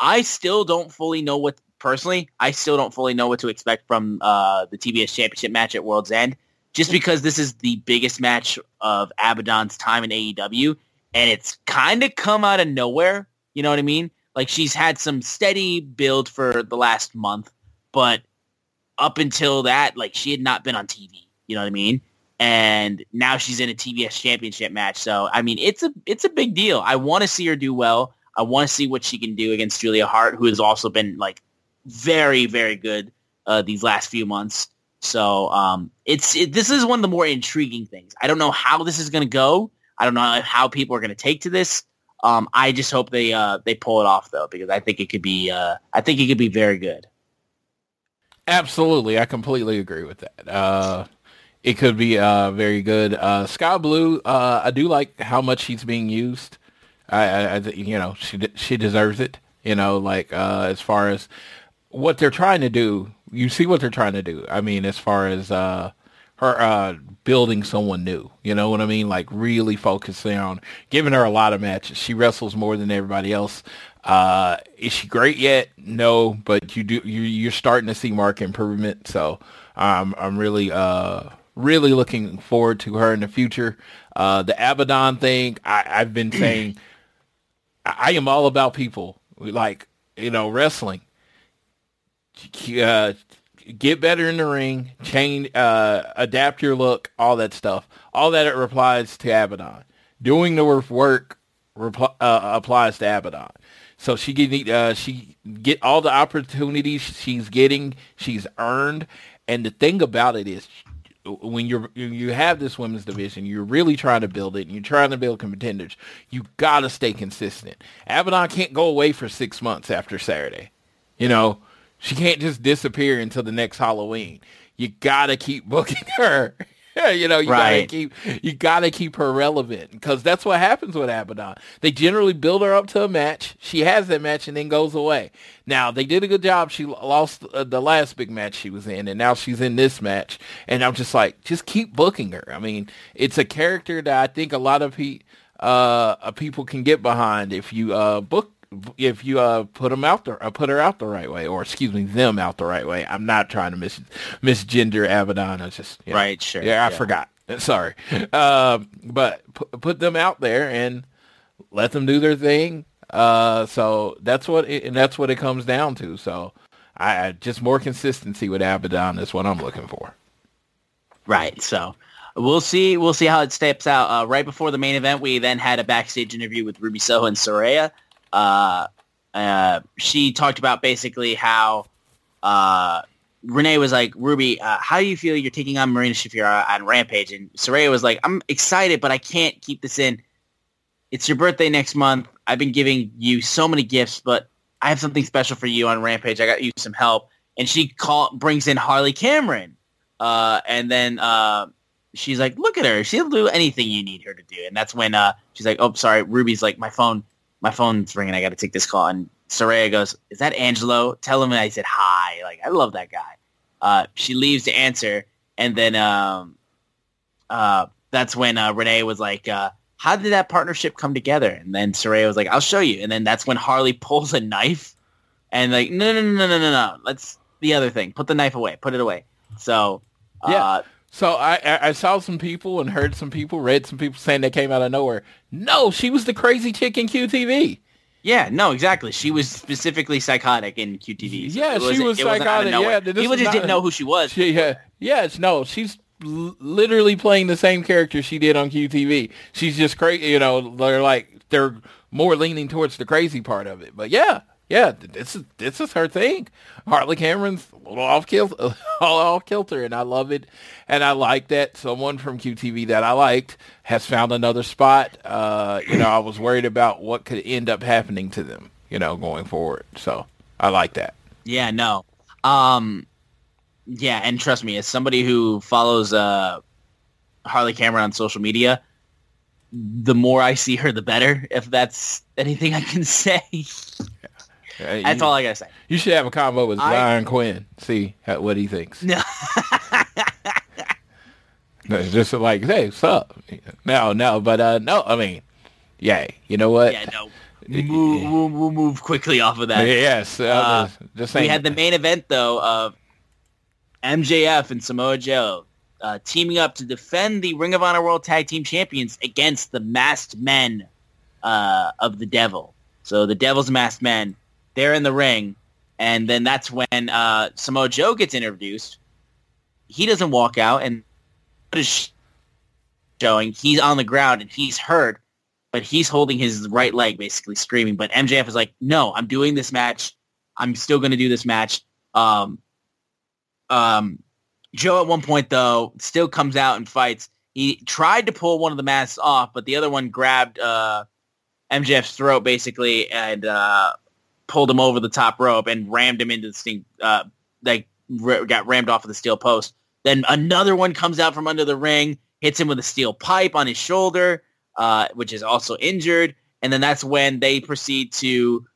I still don't fully know what personally, I still don't fully know what to expect from uh, the TBS Championship match at World's End, just because this is the biggest match of Abaddon's time in AEW, and it's kind of come out of nowhere. You know what I mean? Like she's had some steady build for the last month, but up until that, like she had not been on TV. You know what I mean? And now she's in a TBS Championship match. So I mean, it's a it's a big deal. I want to see her do well. I want to see what she can do against Julia Hart, who has also been like very, very good uh, these last few months. So um, it's it, this is one of the more intriguing things. I don't know how this is going to go. I don't know how people are going to take to this. Um, I just hope they uh, they pull it off though, because I think it could be uh, I think it could be very good. Absolutely, I completely agree with that. It could be uh, very good. Uh, Skye Blue, uh, I do like how much she's being used. I, I, I you know, she she deserves it. You know, like uh, as far as what they're trying to do, you see what they're trying to do. I mean, as far as uh, her uh, building someone new, you know what I mean? Like really focusing on giving her a lot of matches. She wrestles more than everybody else. Uh, is she great yet? No, but you do you you're starting to see mark improvement. So um, I'm really uh really looking forward to her in the future. Uh, the Abaddon thing, I, I've been saying, I am all about people like you know wrestling. Uh, get better in the ring, change, uh, adapt your look, all that stuff. All that it applies to Abaddon. Doing the work repl- uh, applies to Abaddon. So she get uh, she get all the opportunities she's getting, she's earned. And the thing about it is, when you're you have this women's division, you're really trying to build it, and you're trying to build contenders. You gotta stay consistent. Abaddon can't go away for six months after Saturday. You know, she can't just disappear until the next Halloween. You gotta keep booking her. you know, you Right. gotta keep you gotta keep her relevant because that's what happens with Abaddon. They generally build her up to a match. She has that match and then goes away. Now they did a good job. She lost uh, the last big match she was in, and now she's in this match. And I'm just like, just keep booking her. I mean, it's a character that I think a lot of pe- uh, uh, people can get behind if you uh, book if you uh put them out there, uh, put her out the right way, or excuse me, them out the right way. I'm not trying to mis misgender Abaddon. I just you know, Right, sure, Yeah, I yeah. forgot. Sorry, um, but pu- put them out there and let them do their thing. Uh, so that's what it, and that's what it comes down to. So I, I just more consistency with Abaddon is what I'm looking for. Right. So we'll see. We'll see how it steps out. Uh, right before the main event, we then had a backstage interview with Ruby Soho and Saraya. Uh, uh, she talked about basically how uh, Renee was like, Ruby, uh, how do you feel you're taking on Marina Shafir on Rampage? And Saraya was like, I'm excited, but I can't keep this in. It's your birthday next month. I've been giving you so many gifts, but I have something special for you on Rampage. I got you some help. And she call, brings in Harley Cameron. Uh, and then uh, she's like, look at her. She'll do anything you need her to do. And that's when uh, she's like, oh, sorry. Ruby's like, my phone, my phone's ringing. I got to take this call. And Saraya goes, is that Angelo? Tell him I said hi. Like, I love that guy. Uh, she leaves to answer. And then um, uh, that's when uh, Renee was like, uh, how did that partnership come together? And then Saraya was like, I'll show you. And then that's when Harley pulls a knife and like, no, no, no, no, no, no, no. Let's the other thing. Put the knife away. Put it away. So Yeah. So I, I I saw some people and heard some people, read some people saying they came out of nowhere. No, she was the crazy chick in QTV. yeah, no, exactly. She was specifically psychotic in QTV. So Yeah, she was it wasn't out of psychotic, yeah, People just not- didn't know who she was. She, yeah, yes, no, she's l- literally playing the same character she did on QTV. She's just crazy, you know. They're like they're more leaning towards the crazy part of it. But yeah, yeah, this is this is her thing. Harley Cameron's a little off kilter, off kilter, and I love it. And I like that someone from QTV that I liked has found another spot. Uh, you know, I was worried about what could end up happening to them, you know, going forward. So I like that. Yeah, no. Um, yeah, and trust me, as somebody who follows uh, Harley Cameron on social media, the more I see her, the better. If that's anything I can say, Uh, that's you- all I gotta say. You should have a combo with I- Ryan Quinn. See how, what he thinks. No. No, Just like, hey, what's up? No, no, but uh, no. I mean, yay. You know what? Yeah, no. Move, we'll, we'll move quickly off of that. Yes. Uh, Uh, just, we had the main event though of MJF and Samoa Joe uh, teaming up to defend the Ring of Honor World Tag Team Champions against the Masked Men uh, of the Devil. So the Devil's Masked Men, they're in the ring, and then that's when uh, Samoa Joe gets introduced. He doesn't walk out, and what is showing? He's on the ground and he's hurt, but he's holding his right leg, basically screaming. But MJF is like, "No, I'm doing this match. I'm still going to do this match." Um, um, Joe at one point though still comes out and fights. He tried to pull one of the masks off, but the other one grabbed uh, MJF's throat basically and uh, pulled him over the top rope and rammed him into the sting. Uh, like r- got rammed off of the steel post. Then another one comes out from under the ring, hits him with a steel pipe on his shoulder, uh, which is also injured. And then that's when they proceed to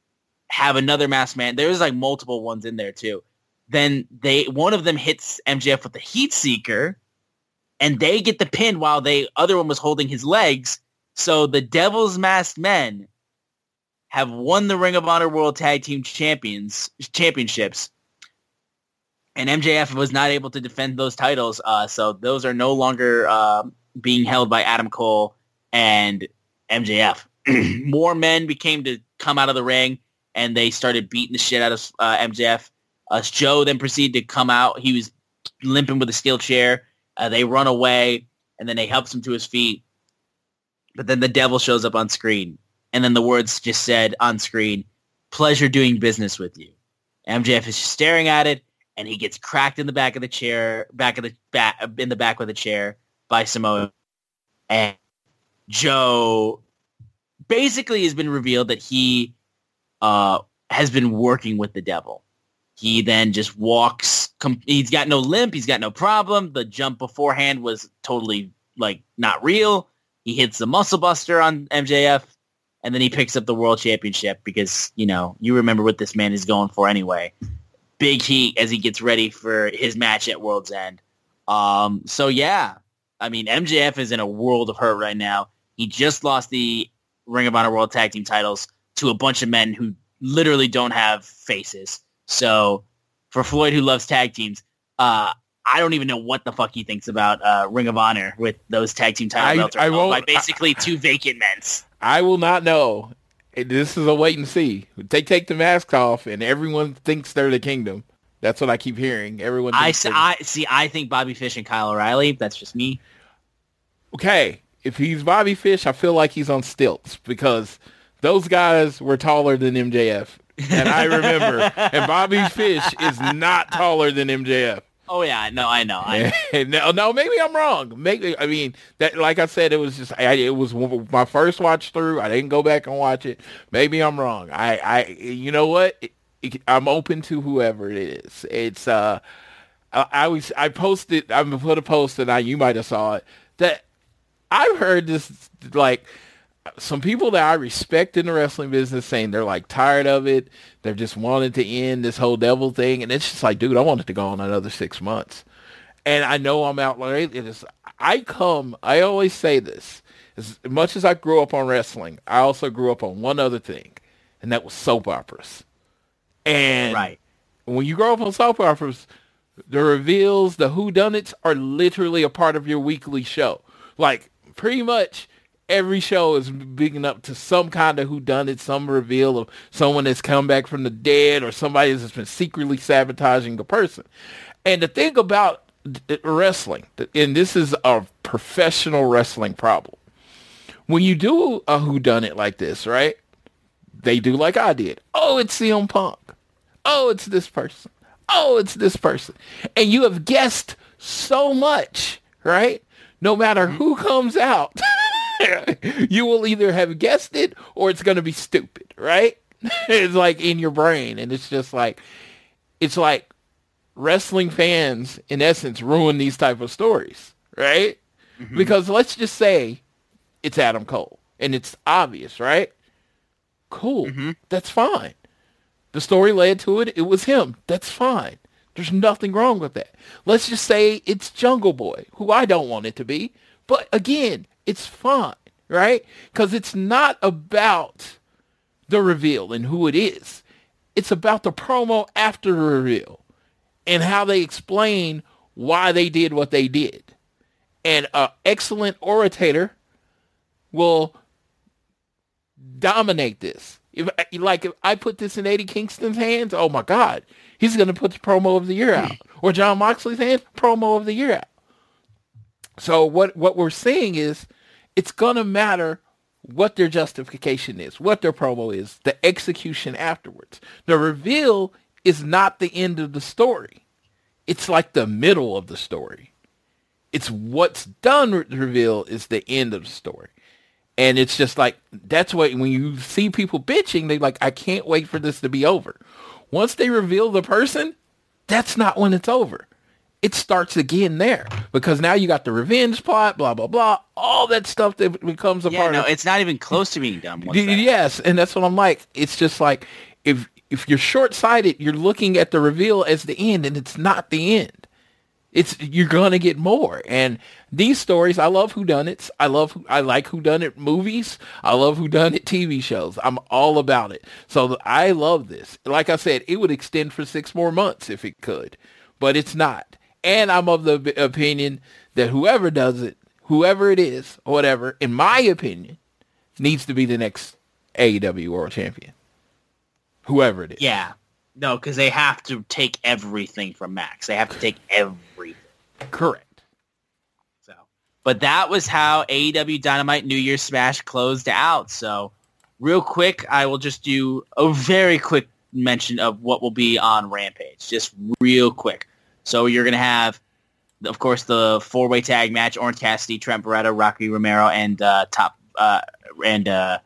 have another masked man. There's like multiple ones in there too. Then they one of them hits MJF with the heat seeker, and they get the pin while the other one was holding his legs. So the Devil's Masked Men have won the Ring of Honor World Tag Team Champions championships, and MJF was not able to defend those titles. Uh, so those are no longer uh, being held by Adam Cole and MJF. More men became to come out of the ring, and they started beating the shit out of uh, MJF. Uh, Joe then proceeded to come out. He was limping with a steel chair. Uh, they run away, and then they helps him to his feet. But then the devil shows up on screen, and then the words just said on screen, "Pleasure doing business with you." MJF is just staring at it, and he gets cracked in the back of the chair, back of the back in the back with a chair by Samoa, and Joe basically has been revealed that he uh, has been working with the devil. He then just walks. Com- he's got no limp. He's got no problem. The jump beforehand was totally like not real. He hits the muscle buster on MJF, and then he picks up the world championship because you know you remember what this man is going for anyway. Big heat as he gets ready for his match at World's End. Um, so yeah, I mean MJF is in a world of hurt right now. He just lost the Ring of Honor World Tag Team titles to a bunch of men who literally don't have faces. So for Floyd, who loves tag teams, uh, I don't even know what the fuck he thinks about uh, Ring of Honor with those tag team title I- belts I held won't- by basically two vacant men's. I will not know. This is a wait and see. They take the mask off, and everyone thinks they're the kingdom. That's what I keep hearing. Everyone. I, Thinks s- I see. I think Bobby Fish and Kyle O'Reilly. That's just me. okay, if he's Bobby Fish, I feel like he's on stilts because those guys were taller than MJF, and I remember. and Bobby Fish is not taller than MJF. Oh yeah, no, I know. I know. no, no, maybe I'm wrong. Maybe I mean that. Like I said, it was just I, it was my first watch through. I didn't go back and watch it. Maybe I'm wrong. I, I, you know what? It- it- I'm open to whoever it is. It's uh, I, I was I posted. I put a post and I you might have saw it that I've heard this like some people that I respect in the wrestling business saying they're like tired of it. They're just wanting to end this whole devil thing. And it's just like, dude, I want it to go on another six months. And I know I'm out late. It is, I come, I always say this, as much as I grew up on wrestling, I also grew up on one other thing, and that was soap operas. And Right. when you grow up on soap operas, the reveals, the whodunits are literally a part of your weekly show. Like pretty much every show is bigging up to some kind of who done it, some reveal of someone that's come back from the dead or somebody that's been secretly sabotaging a person. And the thing about uh, wrestling, and this is a professional wrestling problem. When you do a who done it like this, right? They do like I did. Oh, it's CM Punk. Oh, it's this person. Oh, it's this person. And you have guessed so much, right? No matter mm-hmm. who comes out, you will either have guessed it or it's going to be stupid, right? it's like in your brain. And it's just like, it's like wrestling fans, in essence, ruin these type of stories, right? Mm-hmm. Because let's just say it's Adam Cole and it's obvious, right? Cool. Mm-hmm. That's fine. The story led to it. It was him. That's fine. There's nothing wrong with that. Let's just say it's Jungle Boy, who I don't want it to be. But again, it's fine, right? Because it's not about the reveal and who it is. It's about the promo after the reveal and how they explain why they did what they did. And an excellent orator will dominate this. If like if I put this in Eddie Kingston's hands, oh my God, he's gonna put the promo of the year out. Or Jon Moxley's hands, promo of the year out. So what what we're seeing is it's gonna matter what their justification is, what their promo is, the execution afterwards. The reveal is not the end of the story. It's like the middle of the story. It's what's done with the reveal is the end of the story. And it's just like that's what when you see people bitching, they like, I can't wait for this to be over. Once they reveal the person, that's not when it's over. It starts again there because now you got the revenge plot, blah blah blah, all that stuff that becomes a Yeah, part no, of it's not even close to being done. that- Yes, and that's what I'm like. It's just like if if you're short sighted, you're looking at the reveal as the end, and it's not the end. It's you're gonna get more. And these stories, I love whodunits. I love I like whodunit movies. I love whodunit TV shows. I'm all about it. So I love this. Like I said, it would extend for six more months if it could, but it's not. And I'm of the opinion that whoever does it, whoever it is, or whatever, in my opinion, needs to be the next AEW World Champion. Whoever it is. Yeah. No, because they have to take everything from Max. They have to take everything. Correct. So, but that was how AEW Dynamite New Year's Smash closed out. So, real quick, I will just do a very quick mention of what will be on Rampage, just real quick. So, you're gonna have, of course, the four-way tag match: Orange Cassidy, Trent Beretta, Rocky Romero, and uh, Top uh, and uh,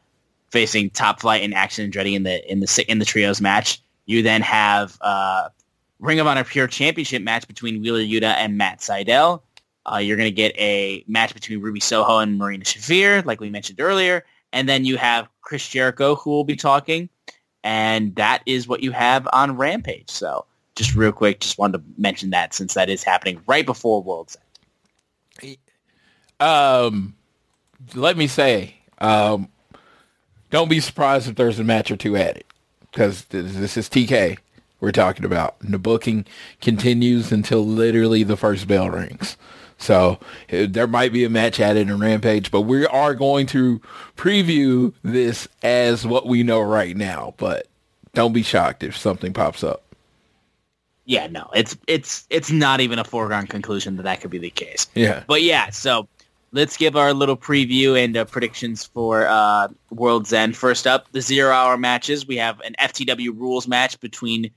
facing Top Flight and Action Andretti in the in the in the trios match. You then have uh, Ring of Honor Pure Championship match between Wheeler Yuta and Matt Sydal. Uh, you're going to get a match between Ruby Soho and Marina Shafir, like we mentioned earlier. And then you have Chris Jericho, who will be talking. And that is what you have on Rampage. So just real quick, just wanted to mention that since that is happening right before World's End. Um, let me say, um, don't be surprised if there's a match or two it because this, is TK we're talking about. And the booking continues until literally the first bell rings. So uh, there might be a match added in Rampage, but we are going to preview this as what we know right now. But don't be shocked if something pops up. Yeah, no, it's it's it's not even a foregone conclusion that that could be the case. Yeah. But yeah, so let's give our little preview and uh, predictions for uh, World's End. First up, the zero-hour matches. We have an FTW rules match between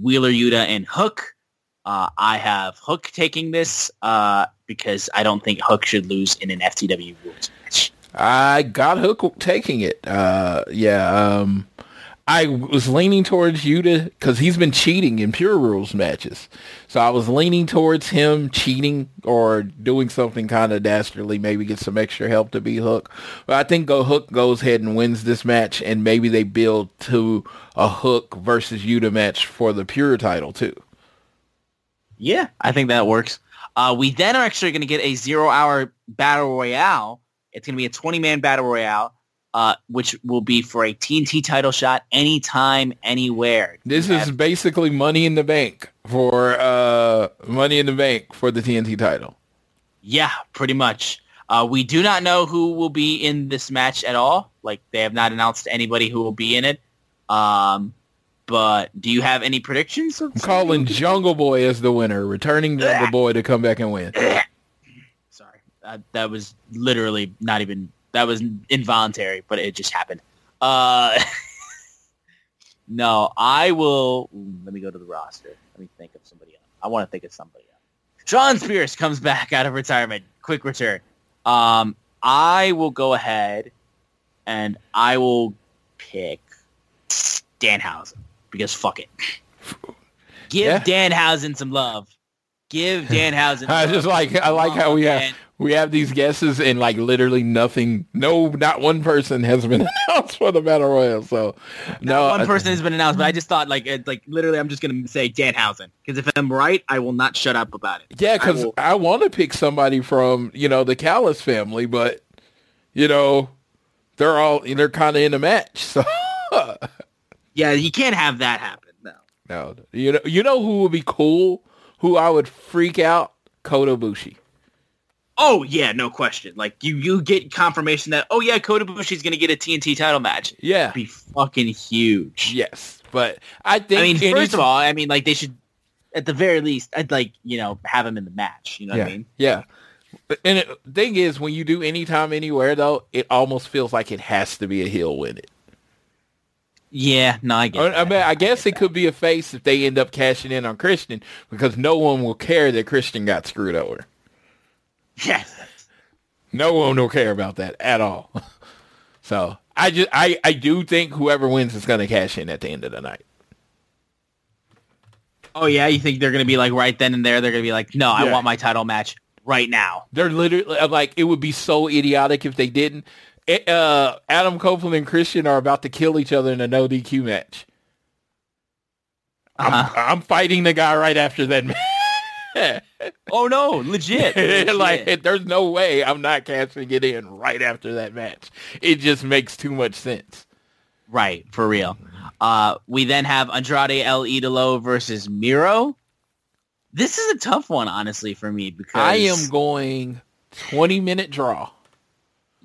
Wheeler Yuta and Hook. Uh, I have Hook taking this uh, because I don't think Hook should lose in an FTW rules match. I got Hook taking it. Uh, yeah. Um, I was leaning towards Yuta because he's been cheating in pure rules matches. So I was leaning towards him cheating or doing something kind of dastardly, maybe get some extra help to be Hook. But I think Go Hook goes ahead and wins this match, and maybe they build to a Hook versus Yuta match for the pure title too. Yeah, I think that works. Uh, we then are actually going to get a zero-hour battle royale. It's going to be a 20-man battle royale, uh, which will be for a TNT title shot anytime, anywhere. This is have- basically Money in the Bank for uh, Money in the Bank for the TNT title. yeah, pretty much. Uh, we do not know who will be in this match at all. Like they have not announced anybody who will be in it. Um, but do you have any predictions? I'm calling Jungle Boy as the winner, returning Jungle Boy to come back and win. Sorry, uh, that was literally not even that was involuntary, but it just happened. Uh, no, I will. Let me go to the roster. Let me think of somebody else. I want to think of somebody else. Shawn Spears comes back out of retirement. Quick return. Um, I will go ahead and I will pick Danhausen because fuck it. Give Yeah. Danhausen some love. Give Danhausen. I just like I like how we have. We have these guesses and like literally nothing. No, not one person has been announced for the battle royal. So no, one person has been announced, but I just thought like it, like literally, I'm just gonna say Danhausen because if I'm right, I will not shut up about it. Yeah, because will- I, want to pick somebody from you know the Callis family, but you know they're all they're kind of in a match. So yeah, you can't have that happen. No. no, you know you know who would be cool? Who I would freak out? Kota Ibushi. Oh yeah, no question. Like you, you get confirmation that oh yeah, Kota Ibushi's gonna get a TNT title match. Yeah. It'd be fucking huge. Yes, but I think I mean, any- first of all, I mean like they should, at the very least, I'd like you know have him in the match. You know yeah, what I mean? yeah. And the thing is, when you do anytime, anywhere, though, it almost feels like it has to be a heel win it. Yeah, no, I get. I, I mean, I guess it could be a face if they end up cashing in on Christian because no one will care that Christian got screwed over. Yes. No one will care about that at all. So I just I, I do think whoever wins is going to cash in at the end of the night. Oh yeah, you think they're gonna be like right then and there? They're gonna be like, no, I want my title match right now. They're literally like it would be so idiotic if they didn't. It, uh, Adam Copeland and Christian are about to kill each other in a no DQ match. I'm, Uh-huh. I'm fighting the guy right after that match. Oh no, legit. like there's no way I'm not cashing it in right after that match. It just makes too much sense. right for real. Uh, we then have Andrade El Idolo versus Miro. This is a tough one, honestly, for me because I am going 20 minute draw.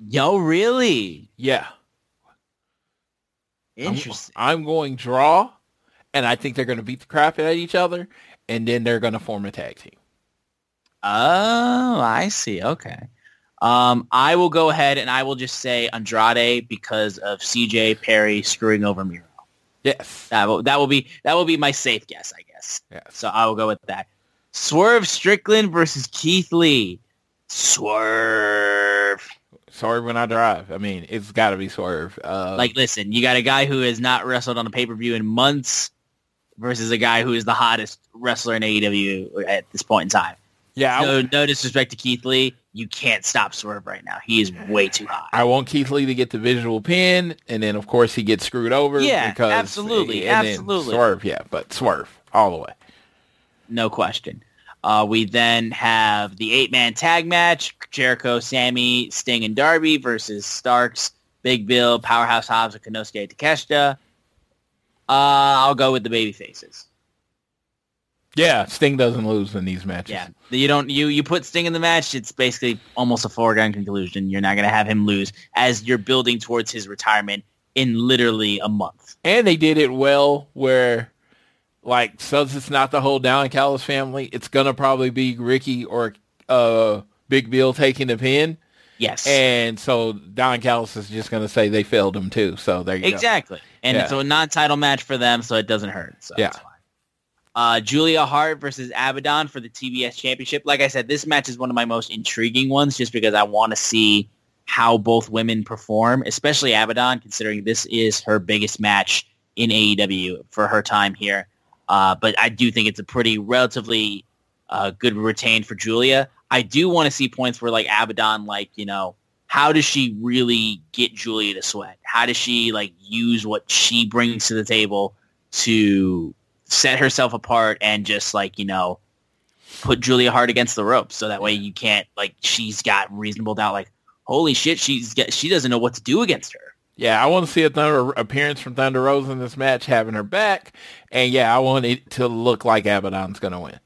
Yo, really Yeah. I'm- interesting. I'm, going draw, and I think they're going to beat the crap out of each other, and then they're going to form a tag team. Oh, I see. Okay. Um, I will go ahead and I will just say Andrade because of CJ Perry screwing over Miro. Yes. That will that will be that will be my safe guess, I guess. Yes. So I will go with that. Swerve Strickland versus Keith Lee. Swerve. Sorry when I drive. I mean, it's got to be Swerve. Uh, Like, listen, you got a guy who has not wrestled on a pay per view in months versus a guy who is the hottest wrestler in AEW at this point in time. yeah, No, no disrespect to Keith Lee, you can't stop Swerve right now. He is way too hot. I want Keith Lee to get the visual pin, and then of course he gets screwed over. Yeah, because, absolutely, absolutely. Swerve, yeah, but Swerve all the way. no question. Uh, we then have the eight-man tag match: Jericho, Sammy, Sting, and Darby versus Starks, Big Bill, Powerhouse Hobbs, and Konosuke Takeshita. Uh, I'll go with the baby faces. Yeah, Sting doesn't lose in these matches. Yeah, you don't you you put Sting in the match. It's basically almost a foregone conclusion. You're not going to have him lose as you're building towards his retirement in literally a month. And they did it well where like since it's not the whole Don Callis family, it's gonna probably be Ricky or uh Big Bill taking the pin. Yes, And so Don Callis is just gonna say they failed him too. So there you go. Exactly. And Yeah. it's a non-title match for them, so it doesn't hurt. So Yeah. Uh, Julia Hart versus Abaddon for the TBS Championship. Like I said, this match is one of my most intriguing ones just because I want to see how both women perform, especially Abaddon, considering this is her biggest match in AEW for her time here. Uh, but I do think it's a pretty relatively uh, good retain for Julia. I do want to see points where like Abaddon, like, you know, how does she really get Julia to sweat? How does she like use what she brings to the table to set herself apart and just like, you know, put Julia Hart against the ropes so that way you can't like she's got reasonable doubt like holy shit she's get, she doesn't know what to do against her. Yeah, I want to see a Thunder appearance from Thunder Rose in this match, having her back, and yeah, I want it to look like Abaddon's gonna win.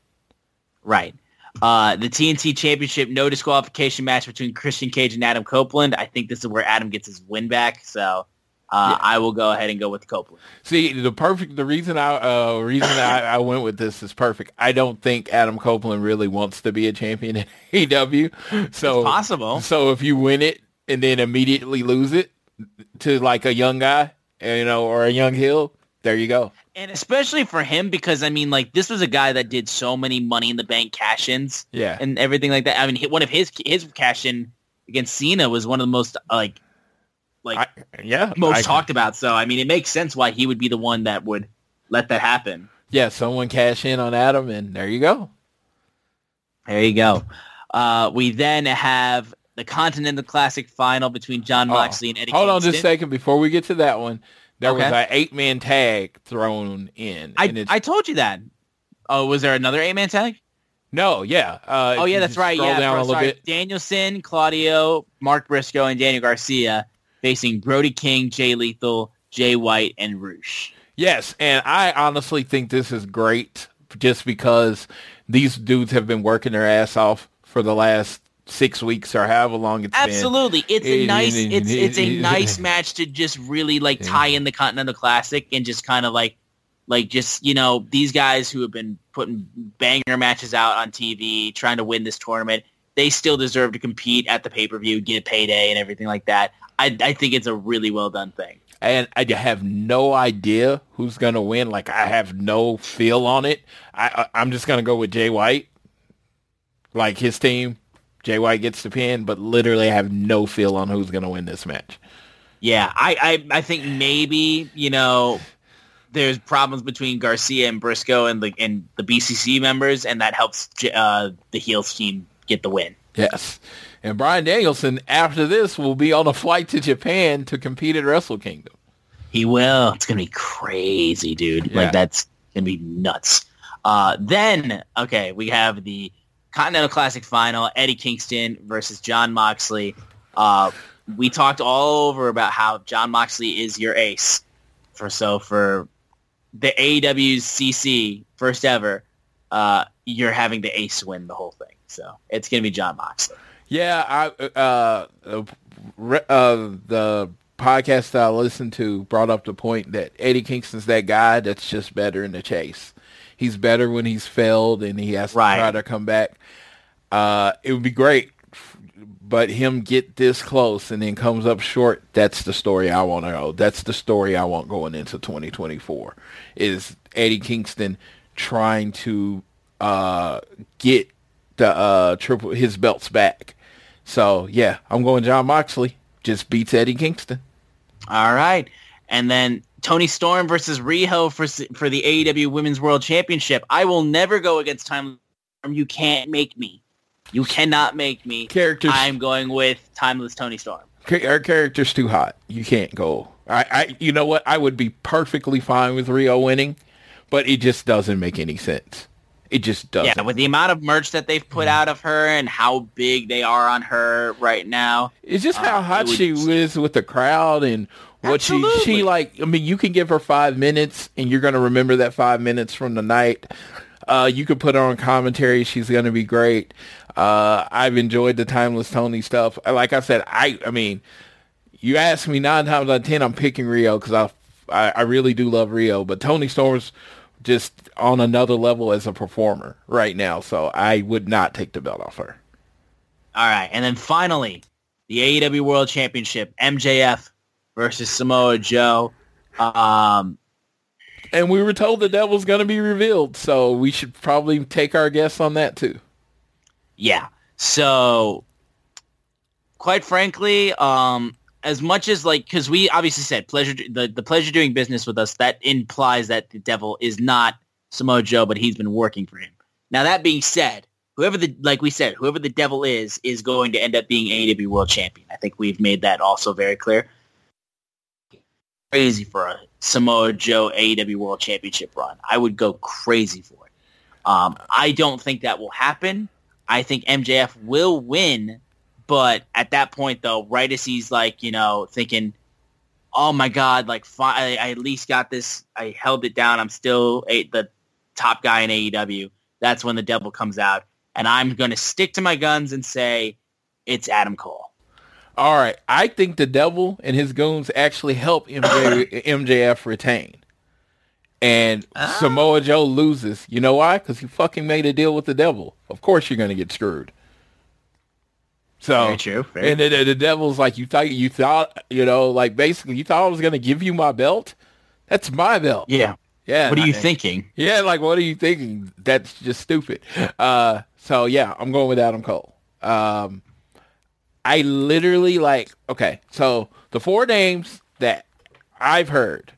Right. Uh, the TNT Championship no disqualification match between Christian Cage and Adam Copeland. I think this is where Adam gets his win back. So uh, I will go ahead and go with Copeland. See, the perfect, the reason I, uh, reason I, I went with this is perfect. I don't think Adam Copeland really wants to be a champion in AEW. So It's possible. So if you win it and then immediately lose it to like a young guy, you know, or a young heel, there you go. And especially for him, because I mean, like this was a guy that did so many Money in the Bank cash-ins Yeah. and everything like that. I mean, one of his his cash-in against Cena was one of the most uh, like like I, yeah. most I- talked about. So I mean, it makes sense why he would be the one that would let that happen. Yeah. Someone cash in on Adam and there you go. There you go. Uh, we then have the Continental Classic final between Jon Oh, Moxley and Eddie. Hold on just a second before we get to that one. There was Okay. an eight man tag thrown in. I and I told you that. Oh, was there another eight man tag? no, yeah. Uh, Oh yeah, that's right. Yeah, down for- a little sorry. bit. Danielson, Claudio, Mark Briscoe, and Daniel Garcia facing Brody King, Jay Lethal, Jay White, and Rush. Yes, and I honestly think this is great just because these dudes have been working their ass off for the last six weeks or however long it's been. Absolutely, it's a nice. It's it's a nice match to just really like tie in the Continental Classic and just kind of like like just you know these guys who have been putting banger matches out on TV trying to win this tournament. They still deserve to compete at the pay per view, get a payday, and everything like that. I I think it's a really well done thing. And I have no idea who's going to win. Like, I have no feel on it. I, I, I'm just going to go with Jay White. Like, his team, Jay White gets the pin, but literally I have no feel on who's going to win this match. Yeah, I, I, I think maybe, you know, there's problems between Garcia and Briscoe and the and the BCC members, and that helps uh, the heels team get the win. Yes. And Bryan Danielson, after this, will be on a flight to Japan to compete at Wrestle Kingdom. He will. It's gonna be crazy, dude. Yeah. Like that's gonna be nuts. Uh, then, okay, we have the Continental Classic final: Eddie Kingston versus Jon Moxley. Uh, we talked all over about how Jon Moxley is your ace for so for the AEW's CC first ever. Uh, you're having the ace win the whole thing, so it's gonna be Jon Moxley. Yeah, I uh, uh, uh, the podcast that I listened to brought up the point that Eddie Kingston's that guy that's just better in the chase. He's better when he's failed and he has to Right. try to come back. Uh, it would be great, but him get this close and then comes up short. That's the story I want to know. That's the story I want going into 2024. Is Eddie Kingston trying to uh, get the uh, triple his belts back? So yeah, I'm going Jon Moxley. Just beats Eddie Kingston. All right. And then Toni Storm versus Riho for for the AEW Women's World Championship. I will never go against Time Storm. You can't make me. You cannot make me. Characters. I'm going with Timeless Toni Storm. Our character's too hot. You can't go. I, I, you know what? I would be perfectly fine with Riho winning, but it just doesn't make any sense. It just doesn't. Yeah, with the amount of merch that they've put out of her and how big they are on her right now. It's just how Uh, hot would- she is with the crowd and what she she like. I mean, you can give her five minutes and you're gonna remember that five minutes from the night. Uh, you could put her on commentary. She's gonna be great. Uh, I've enjoyed the timeless Toni stuff. Like I said, I I mean, you ask me nine times out of ten, I'm picking Riho because I, I I really do love Riho, but Toni Storm's just on another level as a performer right now. So I would not take the belt off her. All right, and then finally, the AEW World Championship: MJF versus Samoa Joe. Um, And we were told the devil's going to be revealed, so we should probably take our guess on that too. Yeah. So, quite frankly, um, as much as like, because we obviously said pleasure, the the pleasure doing business with us, that implies that the devil is not Samoa Joe, but he's been working for him. Now that being said, whoever the like we said, whoever the devil is, is going to end up being AEW World Champion. I think we've made that also very clear. Crazy for a Samoa Joe AEW World Championship run. I would go crazy for it. Um, I don't think that will happen. I think MJF will win, but at that point, though, right as he's like, you know, thinking, "Oh my God, like fi- I, I at least got this. I held it down. I'm still a, the top guy in AEW." That's when the devil comes out, and I'm going to stick to my guns and say it's Adam Cole. All right, I think the devil and his goons actually help MJ, MJF retain. And ah. Samoa Joe loses. You know why? Because he fucking made a deal with the devil. Of course you're going to get screwed. So, Very true, very and the, the, devil's like, you thought, you thought, you know, like basically you thought I was going to give you my belt? That's my belt. Yeah. Yeah. What are you I- thinking? Yeah, like what are you thinking? That's just stupid. Uh, so yeah, I'm going with Adam Cole. Um, I literally like okay. So the four names that I've heard: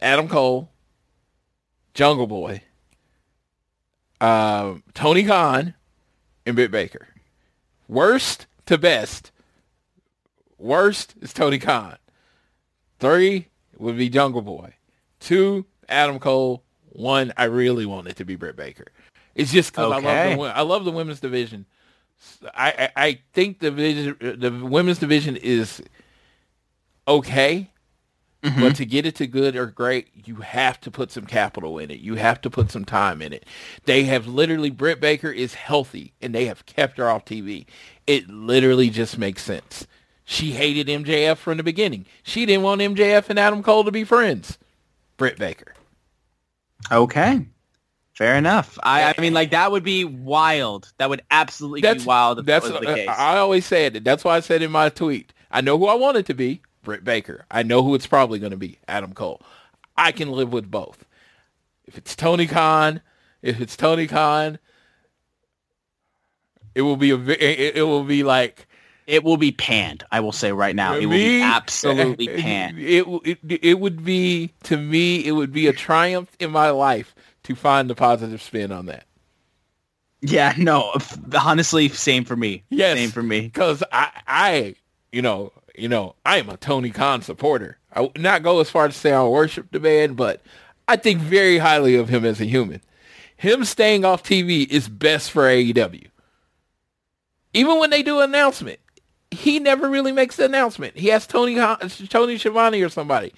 Adam Cole, Jungle Boy, um, Tony Khan, and Britt Baker. Worst to best. Worst is Tony Khan. Three would be Jungle Boy. Two, Adam Cole. One, I really want it to be Britt Baker. It's just because I love Okay. the I love the women's division. I, I I think the division, the women's division is okay, Mm-hmm. but to get it to good or great, you have to put some capital in it. You have to put some time in it. They have literally Britt Baker is healthy, and they have kept her off TV. It literally just makes sense. She hated MJF from the beginning. She didn't want MJF and Adam Cole to be friends. Britt Baker. Okay. Fair enough. I, I mean, like that would be wild. That would absolutely That's be wild if that's that was the case. I always said it. That's why I said in my tweet. I know who I want it to be, Britt Baker. I know who it's probably going to be, Adam Cole. I can live with both. If it's Tony Khan, if it's Tony Khan, it will be a it, it will be like It will be panned. I will say right now, it will be absolutely panned. It, it it would be to me. It would be a triumph in my life to find the positive spin on that. Yeah, no. Honestly, same for me. Yes, same for me. Because I, I, you know, you know, I am a Tony Khan supporter. I would not go as far as to say I worship the man, but I think very highly of him as a human. Him staying off TV is best for AEW. Even when they do an announcement, he never really makes the announcement. He has Tony Tony Schiavone or somebody.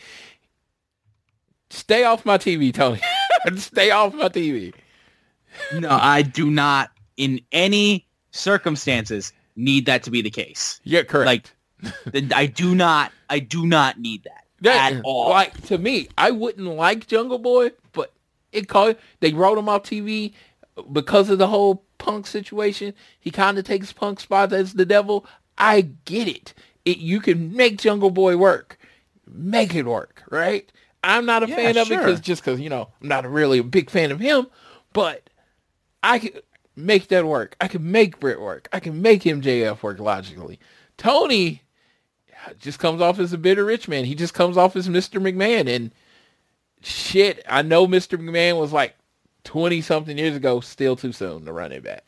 Stay off my TV, Tony. Stay off my TV. No, I do not, in any circumstances, need that to be the case. Yeah, correct. Like, th- I do not, I do not need that That- at all. Like to me, I wouldn't like Jungle Boy, but it called they wrote him off TV because of the whole Punk situation. He kind of takes Punk spot as the devil. I get it. It you can make Jungle Boy work, make it work, right? I'm not a Yeah, fan of it because just because you know I'm not really a big fan of him, but I can make that work. I can make Britt work. I can make MJF work logically. Tony just comes off as a bitter rich man. He just comes off as Mr. McMahon. And shit, I know Mr. McMahon was like 20 something years ago, still too soon to run it back.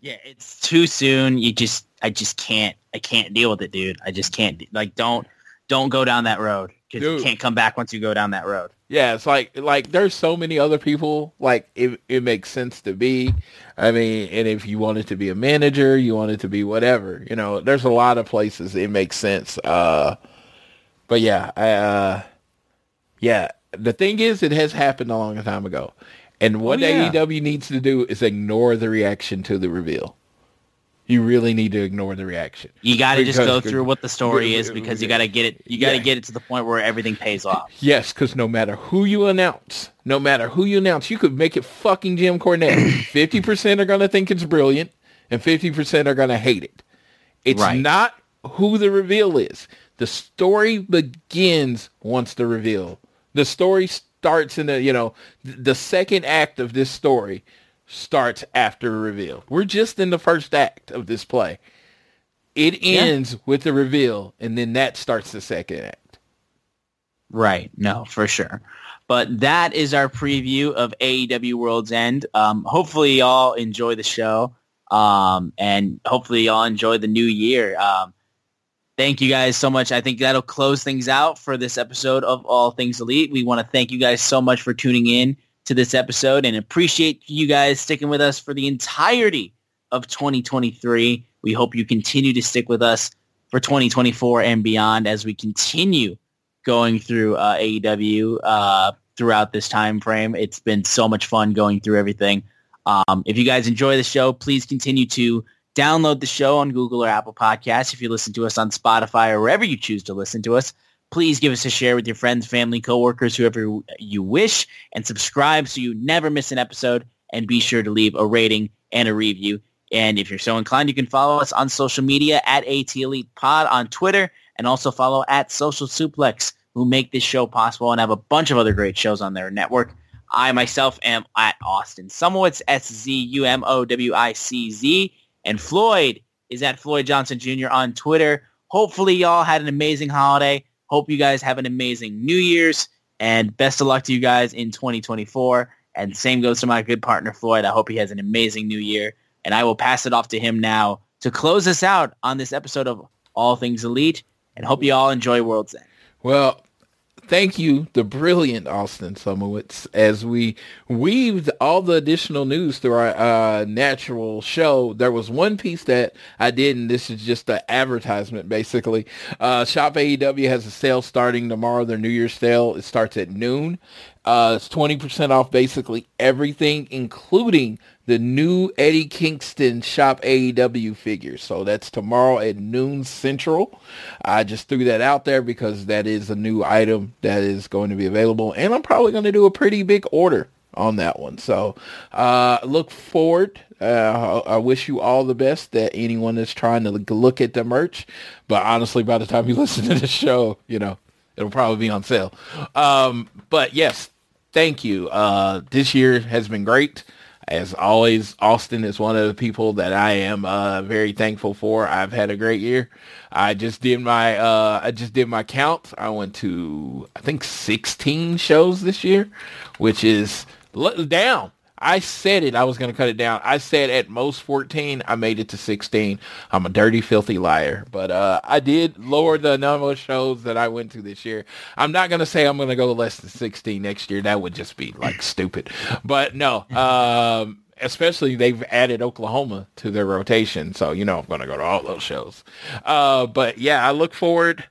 Yeah, it's too soon. You just, I just can't, I can't deal with it, dude. I just can't. Like, don't, don't go down that road because you can't come back once you go down that road. Yeah, it's like like there's so many other people like it it makes sense to be. I mean, and if you wanted to be a manager, you wanted to be whatever, you know, there's a lot of places it makes sense. Uh but yeah, I uh yeah, the thing is it has happened a long time ago. And what Oh, yeah. AEW needs to do is ignore the reaction to the reveal. You really need to ignore the reaction. You got to just go through what the story is because you got to get it. You got to Yeah. get it to the point where everything pays off. Yes, because no matter who you announce, no matter who you announce, you could make it fucking Jim Cornette. Fifty percent are gonna think it's brilliant, and fifty percent are gonna hate it. It's Right. not who the reveal is. The story begins once the reveal. The story starts in the you know the second act of this story starts after a reveal. We're just in the first act of this play. It ends with the reveal, and then that starts the second act. Right. No, for sure. But that is our preview of AEW World's End. Um, hopefully y'all enjoy the show. Um, and hopefully y'all enjoy the new year. Um, thank you guys so much. I think that'll close things out for this episode of All Things Elite. We want to thank you guys so much for tuning in to this episode and appreciate you guys sticking with us for the entirety of 2023. We hope you continue to stick with us for 2024 and beyond as we continue going through uh, AEW uh, throughout this time frame. It's been so much fun going through everything. Um, if you guys enjoy the show, please continue to download the show on Google or Apple Podcasts. If you listen to us on Spotify or wherever you choose to listen to us, please give us a share with your friends, family, coworkers, whoever you wish, and subscribe so you never miss an episode. And be sure to leave a rating and a review. And if you're so inclined, you can follow us on social media at AT Elite Pod on Twitter and also follow at Social Suplex, who make this show possible and have a bunch of other great shows on their network. I myself am at Austin Szumowicz, S-Z-U-M-O-W-I-C-Z, and Floyd is at Floyd Johnson Jr. on Twitter. Hopefully y'all had an amazing holiday. Hope you guys have an amazing New Year's, and best of luck to you guys in 2024. And same goes to my good partner Floyd. I hope he has an amazing New Year, and I will pass it off to him now to close us out on this episode of All Things Elite, and hope you all enjoy World's End. Well, thank you, the brilliant Austin Szumowicz, as we weaved all the additional news through our uh, natural show. There was one piece that I did, and this is just the advertisement, basically. Uh, Shop AEW has a sale starting tomorrow, their New Year's sale. It starts at noon. Uh, it's 20% off basically everything, including the new Eddie Kingston Shop AEW figure. So that's tomorrow at noon central. I just threw that out there because that is a new item that is going to be available. And I'm probably going to do a pretty big order on that one. So uh, look forward. Uh, I wish you all the best that anyone that's trying to look at the merch. But honestly, by the time you listen to the show, you know, it'll probably be on sale. Um, but yes, thank you. Uh, this year has been great. As always, Austin is one of the people that I am uh, very thankful for. I've had a great year. I just did my uh, I just did my count. I went to I think 16 shows this year, which is down I said it. I was going to cut it down. I said at most 14. I made it to 16. I'm a dirty, filthy liar. But uh, I did lower the number of shows that I went to this year. I'm not going to say I'm going to go less than 16 next year. That would just be like stupid. But no, um, especially they've added Oklahoma to their rotation. So, you know, I'm going to go to all those shows. Uh, but yeah, I look forward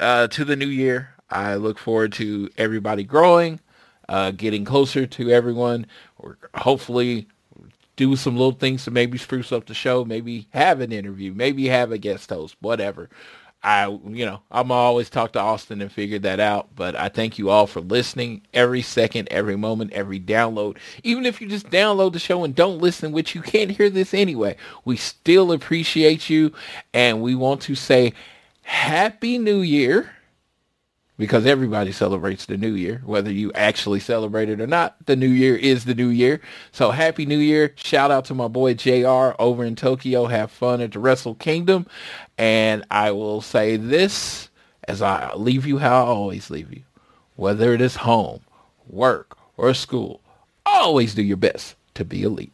uh, to the new year. I look forward to everybody growing uh, getting closer to everyone, or hopefully do some little things to maybe spruce up the show, maybe have an interview, maybe have a guest host, whatever. I, you know, I'm always talk to Austin and figure that out. But I thank you all for listening every second, every moment, every download. Even if you just download the show and don't listen, which you can't hear this anyway, we still appreciate you. And we want to say Happy New Year because everybody celebrates the new year, whether you actually celebrate it or not. The new year is the new year. So happy new year. Shout out to my boy JR over in Tokyo. Have fun at the Wrestle Kingdom. And I will say this as I leave you how I always leave you. Whether it is home, work, or school, always do your best to be elite.